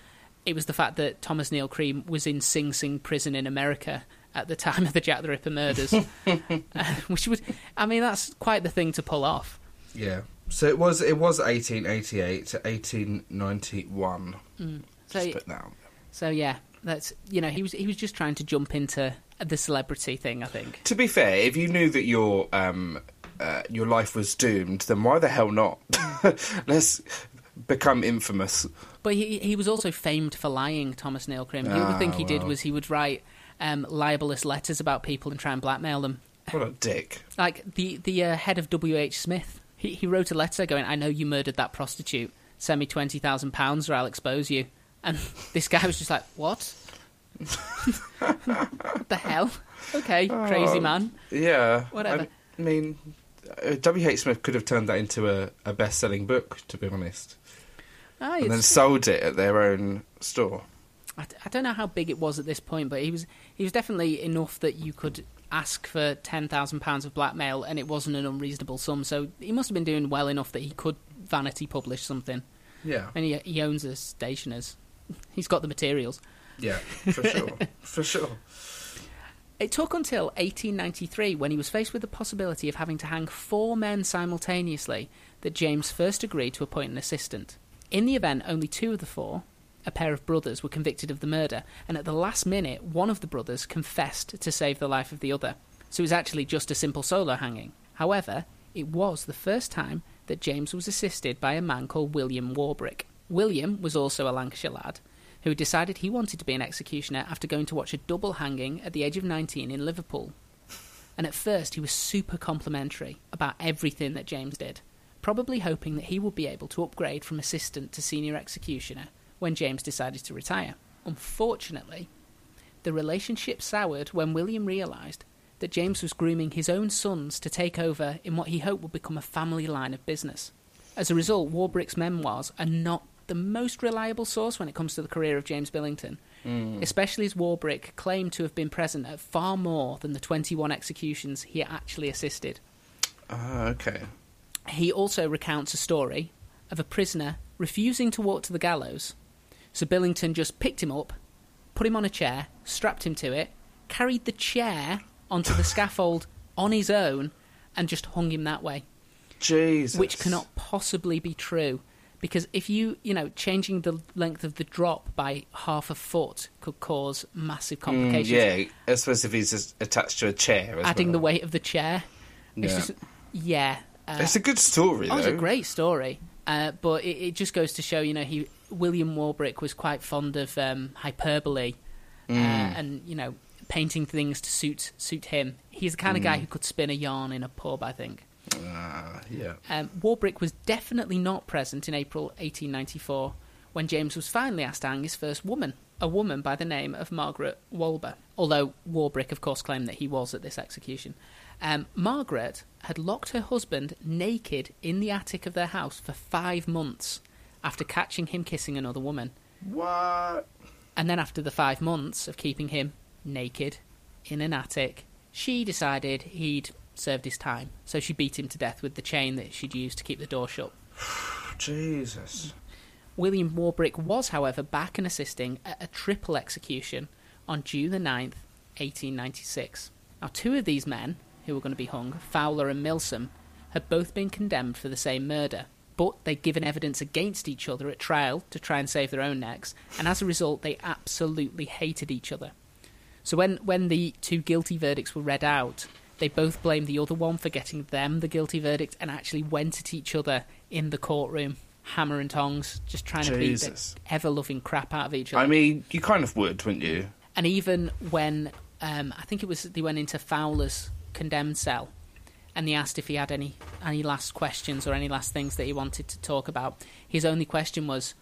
It was the fact that Thomas Neill Cream was in Sing Sing prison in America at the time of the Jack the Ripper murders, uh, which was, I mean, that's quite the thing to pull off. Yeah. So it was it was 1888 to 1891. Mm. So, Just put that out. so yeah, that's you know he was he was just trying to jump into the celebrity thing. I think. To be fair, if you knew that your um, uh, your life was doomed, then why the hell not? Let's become infamous. But he he was also famed for lying, Thomas Neill Cream. The other Ah, thing he did was he would write um, libelous letters about people and try and blackmail them. What a dick. Like the the uh, head of W. H. Smith, he he wrote a letter going, "I know you murdered that prostitute. Send me twenty thousand pounds, or I'll expose you." And this guy was just like, "What? what the hell? Okay, crazy Oh. man." Yeah. Whatever. I mean, uh, W. H. Smith could have turned that into a, a best selling book, to be honest, Ah, and then sold it at their own store. I, d- I don't know how big it was at this point, but he was he was definitely enough that you could ask for ten thousand pounds of blackmail, and it wasn't an unreasonable sum. So he must have been doing well enough that he could vanity publish something. Yeah. And he, he owns a stationer's. He's got the materials. Yeah, for sure. for sure. It took until 1893, when he was faced with the possibility of having to hang four men simultaneously, that James first agreed to appoint an assistant. In the event, only two of the four, a pair of brothers, were convicted of the murder, and at the last minute, one of the brothers confessed to save the life of the other. So it was actually just a simple solo hanging. However, it was the first time that James was assisted by a man called William Warbrick. William was also a Lancashire lad who decided he wanted to be an executioner after going to watch a double hanging at the age of 19 in Liverpool. And at first, he was super complimentary about everything that James did, probably hoping that he would be able to upgrade from assistant to senior executioner when James decided to retire. Unfortunately, the relationship soured when William realised that James was grooming his own sons to take over in what he hoped would become a family line of business. As a result, Warbrick's memoirs are not the most reliable source when it comes to the career of James Billington, especially as Warbrick claimed to have been present at far more than the 21 executions he actually assisted. Ah, okay. He also recounts a story of a prisoner refusing to walk to the gallows. So Billington just picked him up, put him on a chair, strapped him to it, carried the chair onto the scaffold on his own, and just hung him that way. Jesus. Which cannot possibly be true. Because if you, you know, changing the length of the drop by half a foot could cause massive Mm, complications. yeah, I suppose if he's attached to a chair. As Adding the weight of the chair. Yeah. just, yeah. Uh, It's a good story, Oh, though. it's a great story. Uh, but it, it just goes to show, you know, he William Warbrick was quite fond of um, hyperbole uh, and you know painting things to suit suit him. He's the kind of guy who could spin a yarn in a pub. I think. Ah, yeah. Um, Warbrick was definitely not present in April 1894 when James was finally asked to hang his first woman, a woman by the name of Margaret Walber. Although Warbrick, of course, claimed that he was at this execution. Um, Margaret had locked her husband naked in the attic of their house for five months after catching him kissing another woman. What? And then, after the five months of keeping him naked in an attic, she decided he'd served his time. So she beat him to death with the chain that she'd used to keep the door shut. Jesus. William Warbrick was, however, back and assisting at a triple execution on June the 9th, 1896. Now, two of these men, who were going to be hung, Fowler and Milsom, had both been condemned for the same murder, but they'd given evidence against each other at trial to try and save their own necks, and as a result, they absolutely hated each other. So when, when the two guilty verdicts were read out, they both blamed the other one for getting them the guilty verdict and actually went at each other in the courtroom, hammer and tongs, just trying to beat Jesus. the ever loving crap out of each other. I mean, you kind of would, wouldn't you? and even when um, I think it was they went into Fowler's condemned cell, and he asked if he had any any last questions or any last things that he wanted to talk about. His only question was,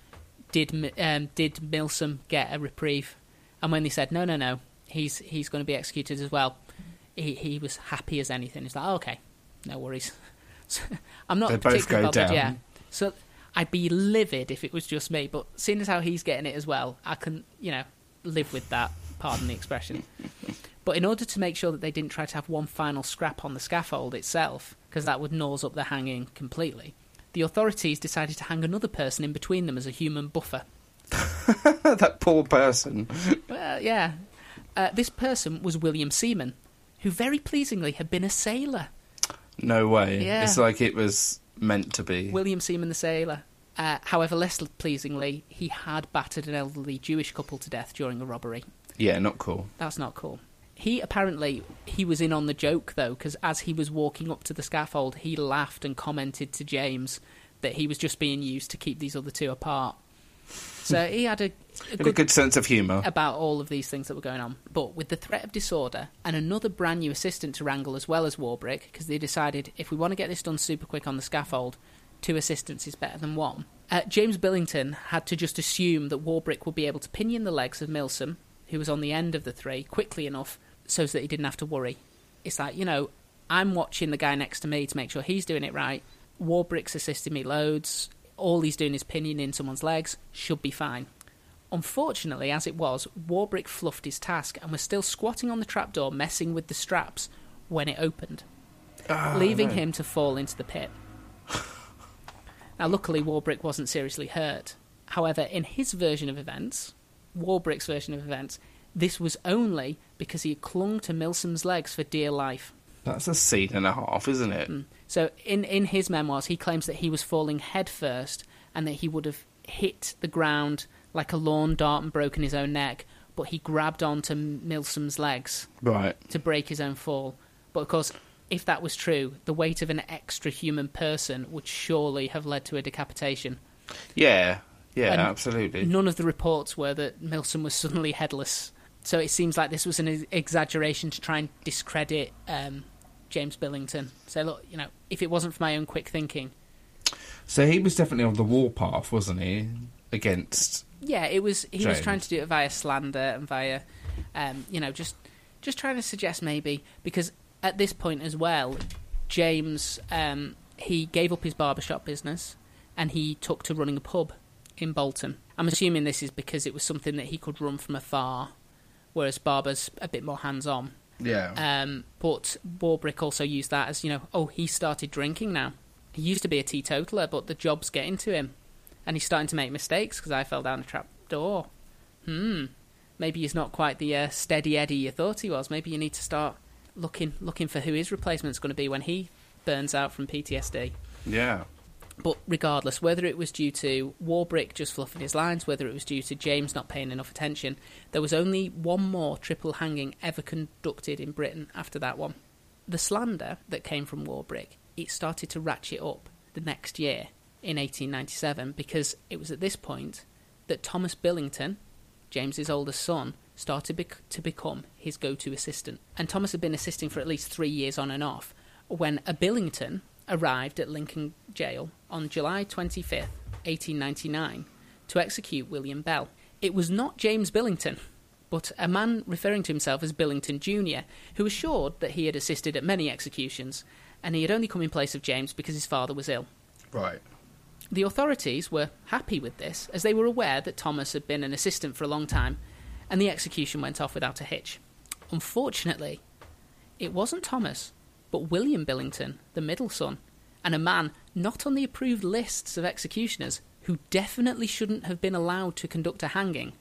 "Did um, did Milsom get a reprieve?" And when they said, "No, no, no, he's he's going to be executed as well," he he was happy as anything. He's like, oh, "Okay, no worries." So, I'm not They both particularly go bothered. down. Yeah, so I'd be livid if it was just me, but seeing as how he's getting it as well, I can you know live with that pardon the expression. But in order to make sure that they didn't try to have one final scrap on the scaffold itself, because that would nose up the hanging completely, the authorities decided to hang another person in between them as a human buffer. that poor person. Well, yeah. Uh, this person was William Seaman, who very pleasingly had been a sailor. No way. Yeah. It's like it was meant to be. William Seaman the sailor. Uh, however, less pleasingly, he had battered an elderly Jewish couple to death during a robbery. Yeah, not cool. That's not cool. He apparently he was in on the joke though, because as he was walking up to the scaffold, he laughed and commented to James that he was just being used to keep these other two apart. So he had a, a Had a good good sense of humour. about all of these things that were going on. But with the threat of disorder and another brand new assistant to wrangle as well as Warbrick, because they decided if we want to get this done super quick on the scaffold, two assistants is better than one. Uh, James Billington had to just assume that Warbrick would be able to pinion the legs of Milsom, who was on the end of the three, quickly enough so that he didn't have to worry. It's like, you know, I'm watching the guy next to me to make sure he's doing it right. Warbrick's assisting me loads. All he's doing is pinioning someone's legs. Should be fine. Unfortunately, as it was, Warbrick fluffed his task and was still squatting on the trapdoor, messing with the straps when it opened, Ah, leaving no. him to fall into the pit. now, luckily, Warbrick wasn't seriously hurt. However, in his version of events, Warbrick's version of events, this was only because he clung to Milsom's legs for dear life. That's a scene and a half, isn't it? Mm. So, in, in his memoirs, he claims that he was falling head first and that he would have hit the ground like a lawn dart and broken his own neck, but he grabbed onto Milsom's legs Right. to break his own fall. But of course, if that was true, the weight of an extra human person would surely have led to a decapitation. Yeah. Yeah, And absolutely. None of the reports were that Milsom was suddenly headless. So it seems like this was an exaggeration to try and discredit um, James Billington. So look, you know, if it wasn't for my own quick thinking, So he was definitely on the warpath, wasn't he? Against. yeah, it was. He was trying to do it via slander and via, um, you know, just just trying to suggest maybe because at this point as well, James um, he gave up his barbershop business and he took to running a pub in Bolton. I'm assuming this is because it was something that he could run from afar, whereas Barber's a bit more hands on. Yeah. Um, but Warbrick also used that as, you know, oh, he started drinking now. He used to be a teetotaler, but the job's getting to him. And he's starting to make mistakes because I fell down a trap door. Hmm. Maybe he's not quite the uh, steady Eddie you thought he was. Maybe you need to start looking looking for who his replacement's going to be when he burns out from PTSD. yeah. But regardless, whether it was due to Warbrick just fluffing his lines, whether it was due to James not paying enough attention, there was only one more triple hanging ever conducted in Britain after that one. The slander that came from Warbrick, it started to ratchet up the next year in 1897 because it was at this point that Thomas Billington, James's oldest son, started bec- to become his go-to assistant. And Thomas had been assisting for at least three years on and off when a Billington arrived at Lincoln Jail on July 25th, 1899, to execute William Bell. It was not James Billington, but a man referring to himself as Billington Jr., who assured that he had assisted at many executions, and he had only come in place of James because his father was ill. Right. The authorities were happy with this, as they were aware that Thomas had been an assistant for a long time, and the execution went off without a hitch. Unfortunately, it wasn't Thomas, but William Billington, the middle son, and a man not on the approved lists of executioners who definitely shouldn't have been allowed to conduct a hanging,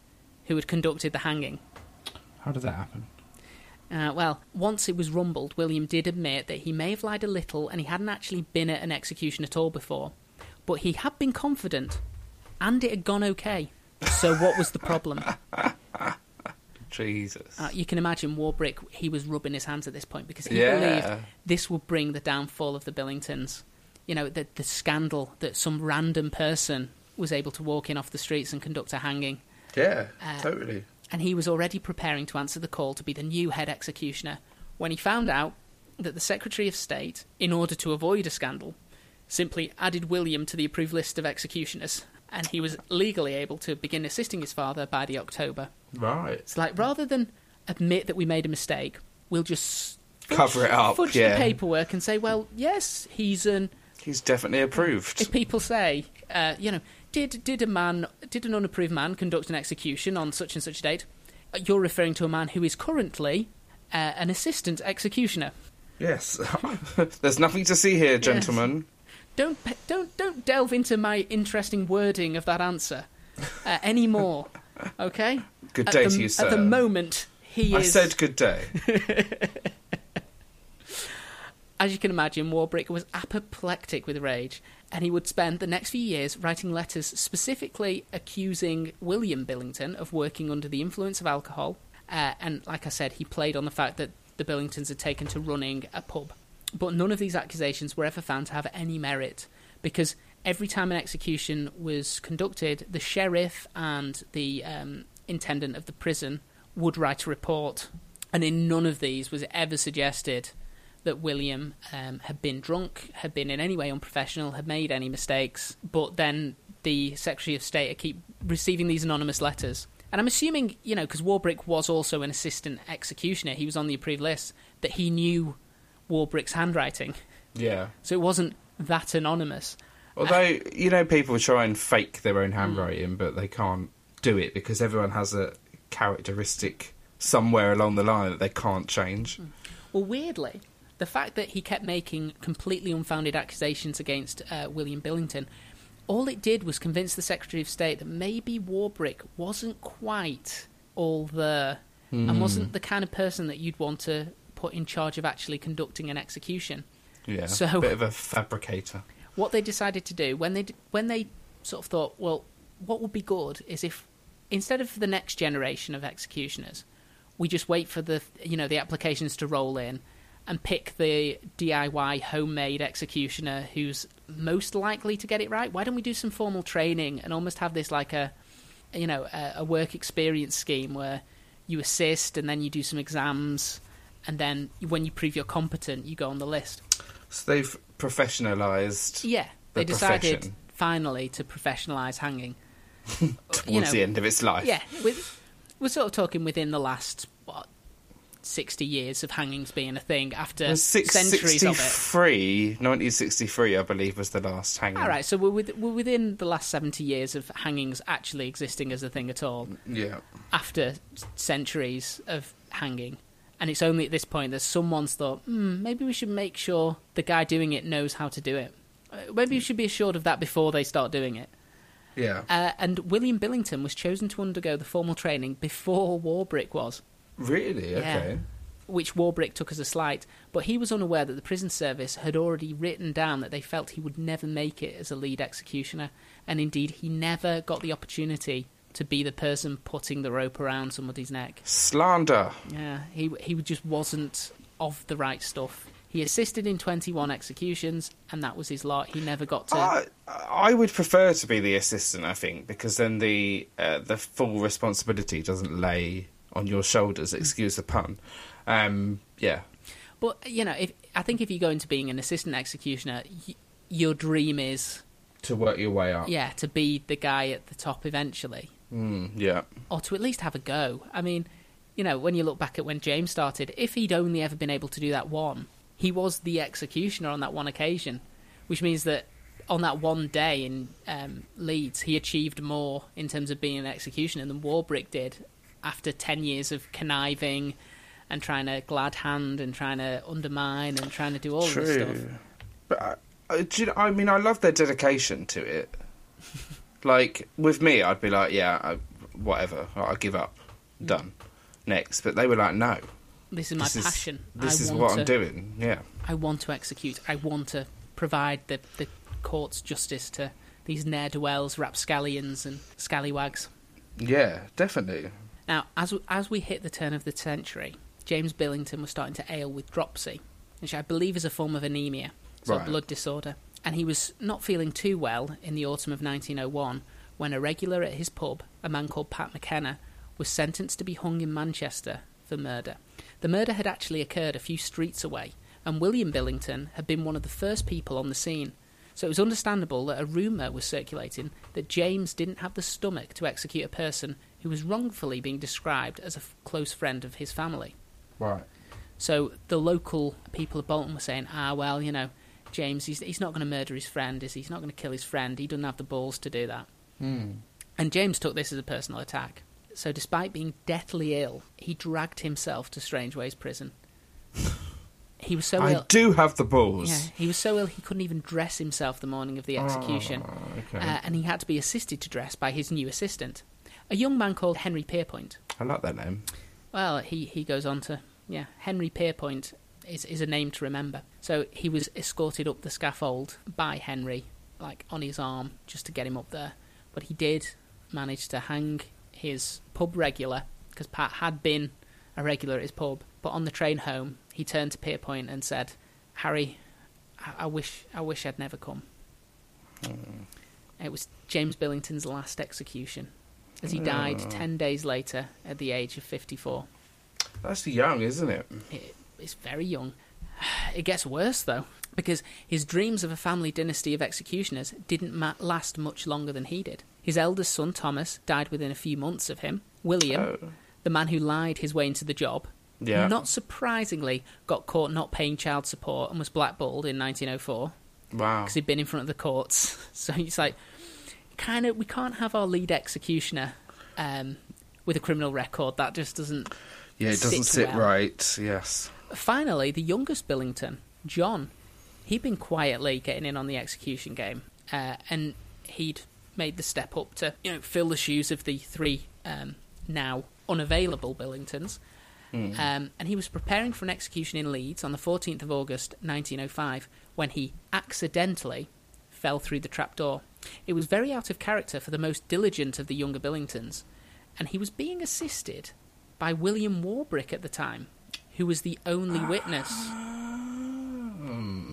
who had conducted the hanging. How did that happen? Uh, well, once it was rumbled, William did admit that he may have lied a little and he hadn't actually been at an execution at all before. But he had been confident, and it had gone okay. So what was the problem? Jesus. Uh, you can imagine Warbrick, he was rubbing his hands at this point because he Yeah. believed this would bring the downfall of the Billingtons. You know, the, the scandal that some random person was able to walk in off the streets and conduct a hanging. yeah, uh, totally. and he was already preparing to answer the call to be the new head executioner when he found out that the Secretary of State, in order to avoid a scandal, simply added William to the approved list of executioners, and he was legally able to begin assisting his father by the October. Right. It's like rather than admit that we made a mistake, we'll just Cover it up, fudge yeah. the paperwork and say, well, yes, he's an He's definitely approved. if people say, uh, you know, did did a man, did an unapproved man conduct an execution on such and such a date? you're referring to a man who is currently uh, an assistant executioner. Yes. There's nothing to see here, gentlemen. Don't don't don't delve into my interesting wording of that answer uh, anymore. Okay. Good day the, to you, sir. At the moment, he I is. I said good day. As you can imagine, Warbrick was apoplectic with rage, and he would spend the next few years writing letters specifically accusing William Billington of working under the influence of alcohol. Uh, and like I said, he played on the fact that the Billingtons had taken to running a pub. But none of these accusations were ever found to have any merit, because every time an execution was conducted, the sheriff and the um, intendant of the prison would write a report, and in none of these was it ever suggested that William um, had been drunk, had been in any way unprofessional, had made any mistakes. But then the Secretary of State keep receiving these anonymous letters. And I'm assuming, you know, because Warbrick was also an assistant executioner, he was on the approved list, that he knew Warbrick's handwriting. Yeah. So it wasn't that anonymous. Although, you know, people try and fake their own mm. handwriting, but they can't do it because everyone has a characteristic somewhere along the line that they can't change. Mm. Well, weirdly, the fact that he kept making completely unfounded accusations against uh, William Billington, all it did was convince the Secretary of State that maybe Warbrick wasn't quite all there and wasn't mm. the kind of person that you'd want to put in charge of actually conducting an execution. Yeah. So- a bit of a fabricator. What they decided to do when they when they sort of thought, well, what would be good is if instead of the next generation of executioners, we just wait for the you know the applications to roll in and pick the DIY homemade executioner who's most likely to get it right. Why don't we do some formal training and almost have this like a you know a, a work experience scheme where you assist and then you do some exams and then when you prove you're competent you go on the list. So they've professionalised Yeah, The they decided profession. finally to professionalise hanging. towards you know, the end of its life. Yeah, with, we're sort of talking within the last what sixty years of hangings being a thing after Well, six- centuries of it. 1963, I believe, was the last hanging. All right, so we're, with, we're within the last seventy years of hangings actually existing as a thing at all. Mm, yeah. After centuries of hanging. And it's only at this point that someone's thought, hmm, maybe we should make sure the guy doing it knows how to do it. Uh, Maybe you should be assured of that before they start doing it. Yeah. Uh, and William Billington was chosen to undergo the formal training before Warbrick was, really? Okay. which Warbrick took as a slight. But he was unaware that the prison service had already written down that they felt he would never make it as a lead executioner, and indeed he never got the opportunity to be the person putting the rope around somebody's neck. Slander. Yeah, he he just wasn't of the right stuff. He assisted in 21 executions, and that was his lot. He never got to. I, I would prefer to be the assistant, I think, because then the uh, the full responsibility doesn't lay on your shoulders. Excuse the pun. Um, yeah. But you know, if I think if you go into being an assistant executioner, y- your dream is To work your way up. yeah to be the guy at the top eventually, Mm, yeah. or to at least have a go. I mean, you know, when you look back at when James started, if he'd only ever been able to do that one, he was the executioner on that one occasion, which means that on that one day in um, Leeds, he achieved more in terms of being an executioner than Warbrick did after 10 years of conniving and trying to glad hand and trying to undermine and trying to do all this stuff. But I, I, do you know, I mean, I love their dedication to it. like with me, I'd be like, yeah, I, whatever, I give up, mm. done, next. But they were like, no, This is my this is passion. this I is what to, I'm doing. Yeah, I want to execute. I want to provide the, the court's justice to these ne'er do wells, rapscallions, and scallywags. yeah, definitely. Now, as as we hit the turn of the century, James Billington was starting to ail with dropsy, which I believe is a form of anemia, so a Right. blood disorder. And he was not feeling too well in the autumn of 1901 when a regular at his pub, a man called Pat McKenna, was sentenced to be hung in Manchester for murder. The murder had actually occurred a few streets away, and William Billington had been one of the first people on the scene. So it was understandable that a rumour was circulating that James didn't have the stomach to execute a person who was wrongfully being described as a f- close friend of his family. Right. So the local people of Bolton were saying, ah, well, you know, James, he's, he's not going to murder his friend, is he? He's not going to kill his friend. He doesn't have the balls to do that. Hmm. And James took this as a personal attack. So, despite being deathly ill, he dragged himself to Strangeways prison. He was so I ill. I do have the balls. Yeah, he was so ill he couldn't even dress himself the morning of the execution, Oh, okay. uh, and he had to be assisted to dress by his new assistant, a young man called Henry Pierrepoint. I like that name. Well, he, he goes on to yeah, Henry Pierrepoint is is a name to remember. So he was escorted up the scaffold by Henry, like on his arm, just to get him up there. But he did manage to hang his pub regular because Pat had been a regular at his pub. But on the train home, he turned to Pierrepoint and said, "Harry, I, I wish I wish I'd never come." Hmm. It was James Billington's last execution, as he died Oh. ten days later at the age of fifty-four. That's young, isn't it? It, it's very young. It gets worse though, because his dreams of a family dynasty of executioners didn't ma- last much longer than he did. His eldest son Thomas died within a few months of him. William, Oh. the man who lied his way into the job, Yeah. not surprisingly got caught not paying child support and was blackballed in 1904 Wow. because he'd been in front of the courts. So it's like, kind of, we can't have our lead executioner um, with a criminal record. That just doesn't Yeah, it doesn't sit sit well. right. Yes. Finally, the youngest Billington, John, he'd been quietly getting in on the execution game, uh, and he'd made the step up to you know fill the shoes of the three um, now unavailable Billingtons. Um, and he was preparing for an execution in Leeds on the 14th of August 1905 when he accidentally fell through the trapdoor. It was very out of character for the most diligent of the younger Billingtons, and he was being assisted by William Warbrick at the time, who was the only witness.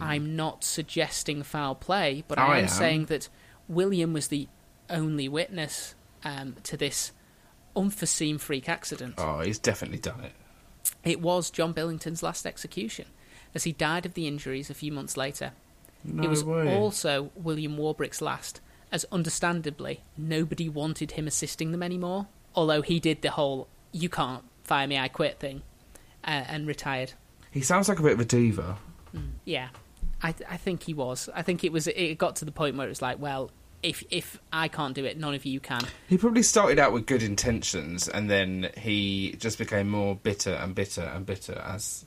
I'm not suggesting foul play, but I, I am am. saying that William was the only witness um, to this unforeseen freak accident. Oh, he's definitely done it. It was John Billington's last execution, as he died of the injuries a few months later. No it was way. also William Warbrick's last, as understandably nobody wanted him assisting them anymore. Although he did the whole "you can't fire me, I quit" thing, uh, and retired. He sounds like a bit of a diva. Yeah, I I think he was. I think it was. It got to the point where it was like, well, if if I can't do it, none of you can. He probably started out with good intentions, and then he just became more bitter and bitter and bitter as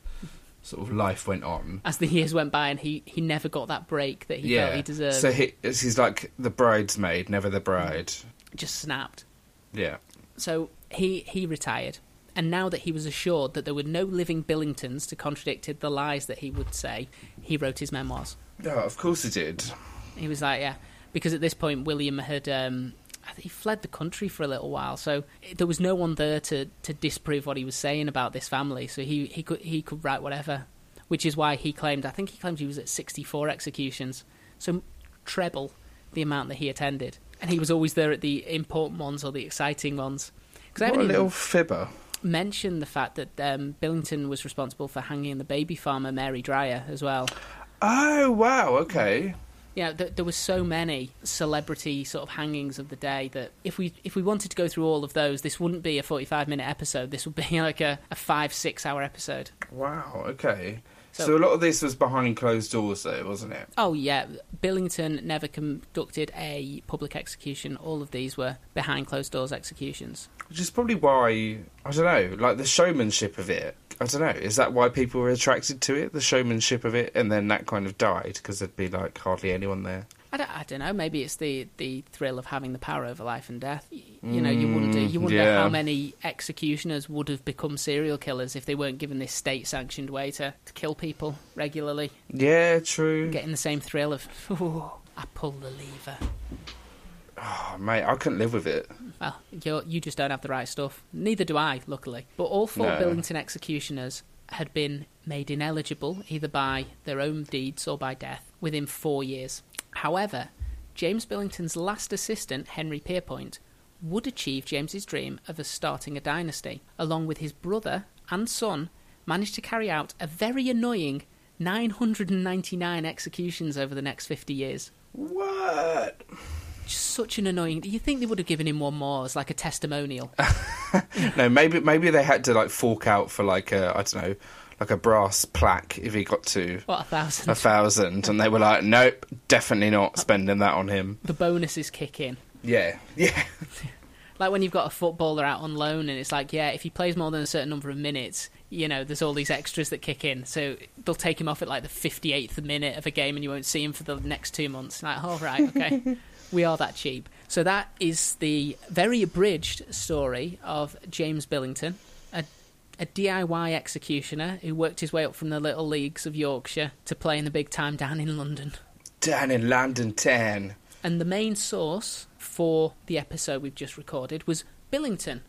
sort of life went on. As the years went by, and he he never got that break that he yeah, felt he deserved. so he, he's like the bridesmaid, never the bride. just snapped. Yeah, So he he retired, and now that he was assured that there were no living Billingtons to contradict the lies that he would say, he wrote his memoirs. oh, of course he did. He was like, yeah, because at this point William had um, he fled the country for a little while, so there was no one there to, to disprove what he was saying about this family. So he, he could he could write whatever, which is why he claimed I think he claimed he was at sixty four executions, so treble the amount that he attended, and he was always there at the important ones or the exciting ones. Because I What a even little fibber. Mentioned the fact that um, Billington was responsible for hanging the baby farmer Mary Dryer as well. Oh wow, okay. Yeah, th- there were so many celebrity sort of hangings of the day that if we if we wanted to go through all of those, this wouldn't be a forty-five minute episode. This would be like a, a five six hour episode. Wow, okay. So, So- a lot of this was behind closed doors, though, wasn't it? Oh yeah, Billington never conducted a public execution. All of these were behind closed doors executions. Which is probably why I don't know, like the showmanship of it. I don't know. Is that why people were attracted to it? The showmanship of it, and then that kind of died because there'd be like hardly anyone there. I don't, I don't know. Maybe it's the, the thrill of having the power over life and death. Y- You know, you wonder mm, you wonder yeah. how many executioners would have become serial killers if they weren't given this state sanctioned way to, to kill people regularly, Yeah, true. getting the same thrill of "Ooh, I pull the lever. Oh, mate, I couldn't live with it. Well, you're, you just don't have the right stuff. Neither do I, luckily. But all four No. Billington executioners had been made ineligible either by their own deeds or by death within four years. However, James Billington's last assistant, Henry Pierrepoint, would achieve James's dream of us starting a dynasty. Along with his brother and son, managed to carry out a very annoying 999 executions over the next 50 years. What? Just such an annoying. Do you think they would have given him one more as like a testimonial? No, maybe maybe they had to like fork out for like a I don't know, like a brass plaque if he got to What a thousand. a thousand, and they were like, nope, definitely not spending that on him. the bonuses kick in. Yeah, yeah. like when you've got a footballer out on loan and it's like, yeah, if he plays more than a certain number of minutes, you know, there's all these extras that kick in. So they'll take him off at like the 58th minute of a game and you won't see him for the next two months. Like, oh, right, okay. we are that cheap. So that is the very abridged story of James Billington, a, DIY executioner who worked his way up from the little leagues of Yorkshire to play in the big time down in London. Down in London town. And the main source for the episode we've just recorded was Billington,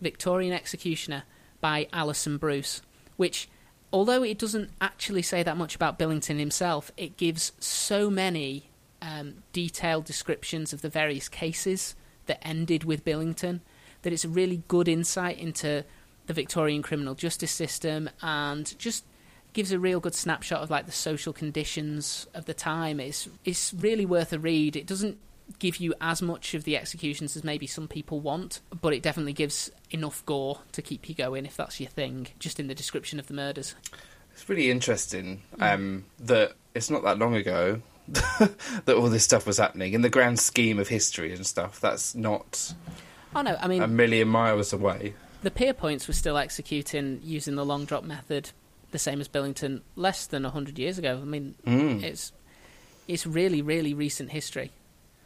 Victorian Executioner by Alison Bruce, which, although it doesn't actually say that much about Billington himself, it gives so many um, detailed descriptions of the various cases that ended with Billington that it's a really good insight into the Victorian criminal justice system and just gives a real good snapshot of like the social conditions of the time. It's it's really worth a read. It doesn't give you as much of the executions as maybe some people want, but it definitely gives enough gore to keep you going if that's your thing. Just in the description of the murders. It's really interesting um, that it's not that long ago that all this stuff was happening in the grand scheme of history and stuff. That's not Oh no, I mean a million miles away. The Pierrepoints were still executing using the long drop method, the same as Billington, less than hundred years ago. I mean, Mm. it's it's really really recent history.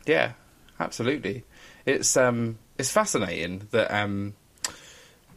Yeah, absolutely. It's um, it's fascinating that um,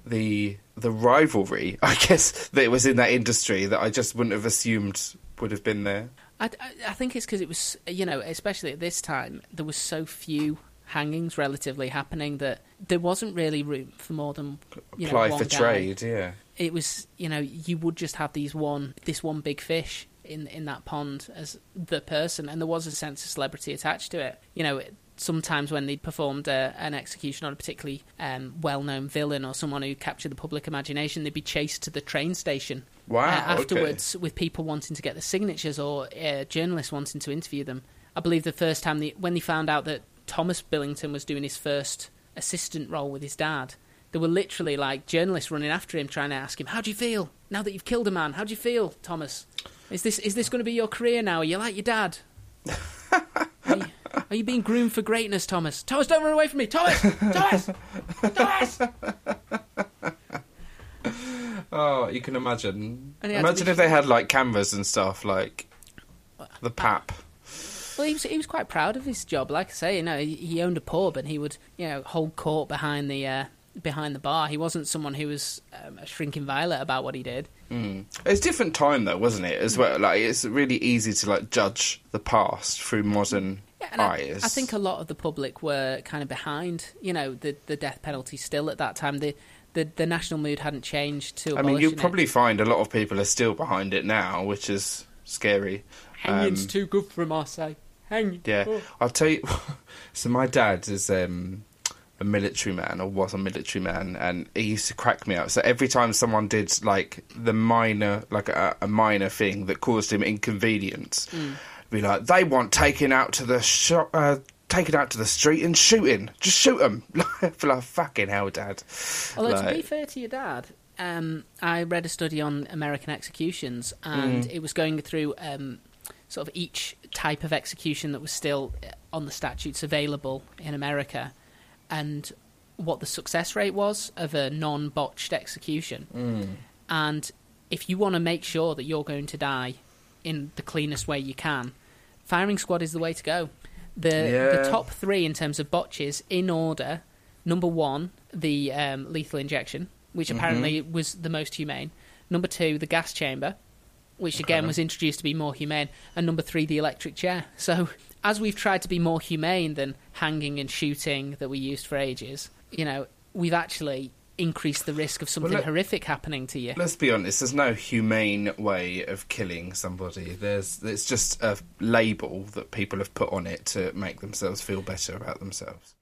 the the rivalry, I guess, that was in that industry that I just wouldn't have assumed would have been there. I, I, I think it's because it was, you know, especially at this time, there was so few hangings relatively happening that there wasn't really room for more than you know, Apply one for guy. trade, yeah. It was, you know, you would just have these one, this one big fish in in that pond as the person, and there was a sense of celebrity attached to it. You know, sometimes when they performed a, an execution on a particularly um, well-known villain or someone who captured the public imagination, they'd be chased to the train station Wow. uh, okay. afterwards with people wanting to get the signatures or uh, journalists wanting to interview them. I believe the first time they, when they found out that Thomas Billington was doing his first assistant role with his dad, there were literally like journalists running after him trying to ask him, "How do you feel now that you've killed a man? How do you feel, Thomas? Is this is this going to be your career now? Are you like your dad?" Are you, are you being groomed for greatness, Thomas? Thomas, don't run away from me, Thomas! Thomas! Thomas! Oh, you can imagine. And he had to Imagine be- if they had like cameras and stuff, like the pap. Well, he was he was quite proud of his job. Like I say, you know, he, he owned a pub and he would you know hold court behind the uh, behind the bar. He wasn't someone who was um, a shrinking violet about what he did. Mm. It's a different time though, wasn't it? As well, like it's really easy to like judge the past through modern Yeah, and I. I think a lot of the public were kind of behind, you know, the the death penalty still at that time. The the, the national mood hadn't changed to. I mean, you'll abolishing it. probably find a lot of people are still behind it now, which is scary. hanging's um, too good for Marseille. Hang. Yeah, Oh. I'll tell you. so my dad is um, a military man, or was a military man, and he used to crack me up. So every time someone did like the minor, like a, a minor thing that caused him inconvenience, Mm. be like, they want taken out to the shop. Uh, Taken out to the street and shooting. Just shoot them. For like, fucking hell, Dad. Although to be fair to your dad, um, I read a study on American executions, and Mm. it was going through um, sort of each type of execution that was still uh, on the statutes available in America, and what the success rate was of a non-botched execution. Mm. And if you want to make sure that you're going to die in the cleanest way you can, firing squad is the way to go. The Yeah. the top three in terms of botches in order. Number one, the um, lethal injection, which apparently was the most humane. Number two, the gas chamber, which again was introduced to be more humane. And number three, the electric chair. So as we've tried to be more humane than hanging and shooting that we used for ages, you know, we've actually increased the risk of something let- horrific happening to you. Let's be honest. There's no humane way of killing somebody. There's it's just a label that people have put on it to make themselves feel better about themselves.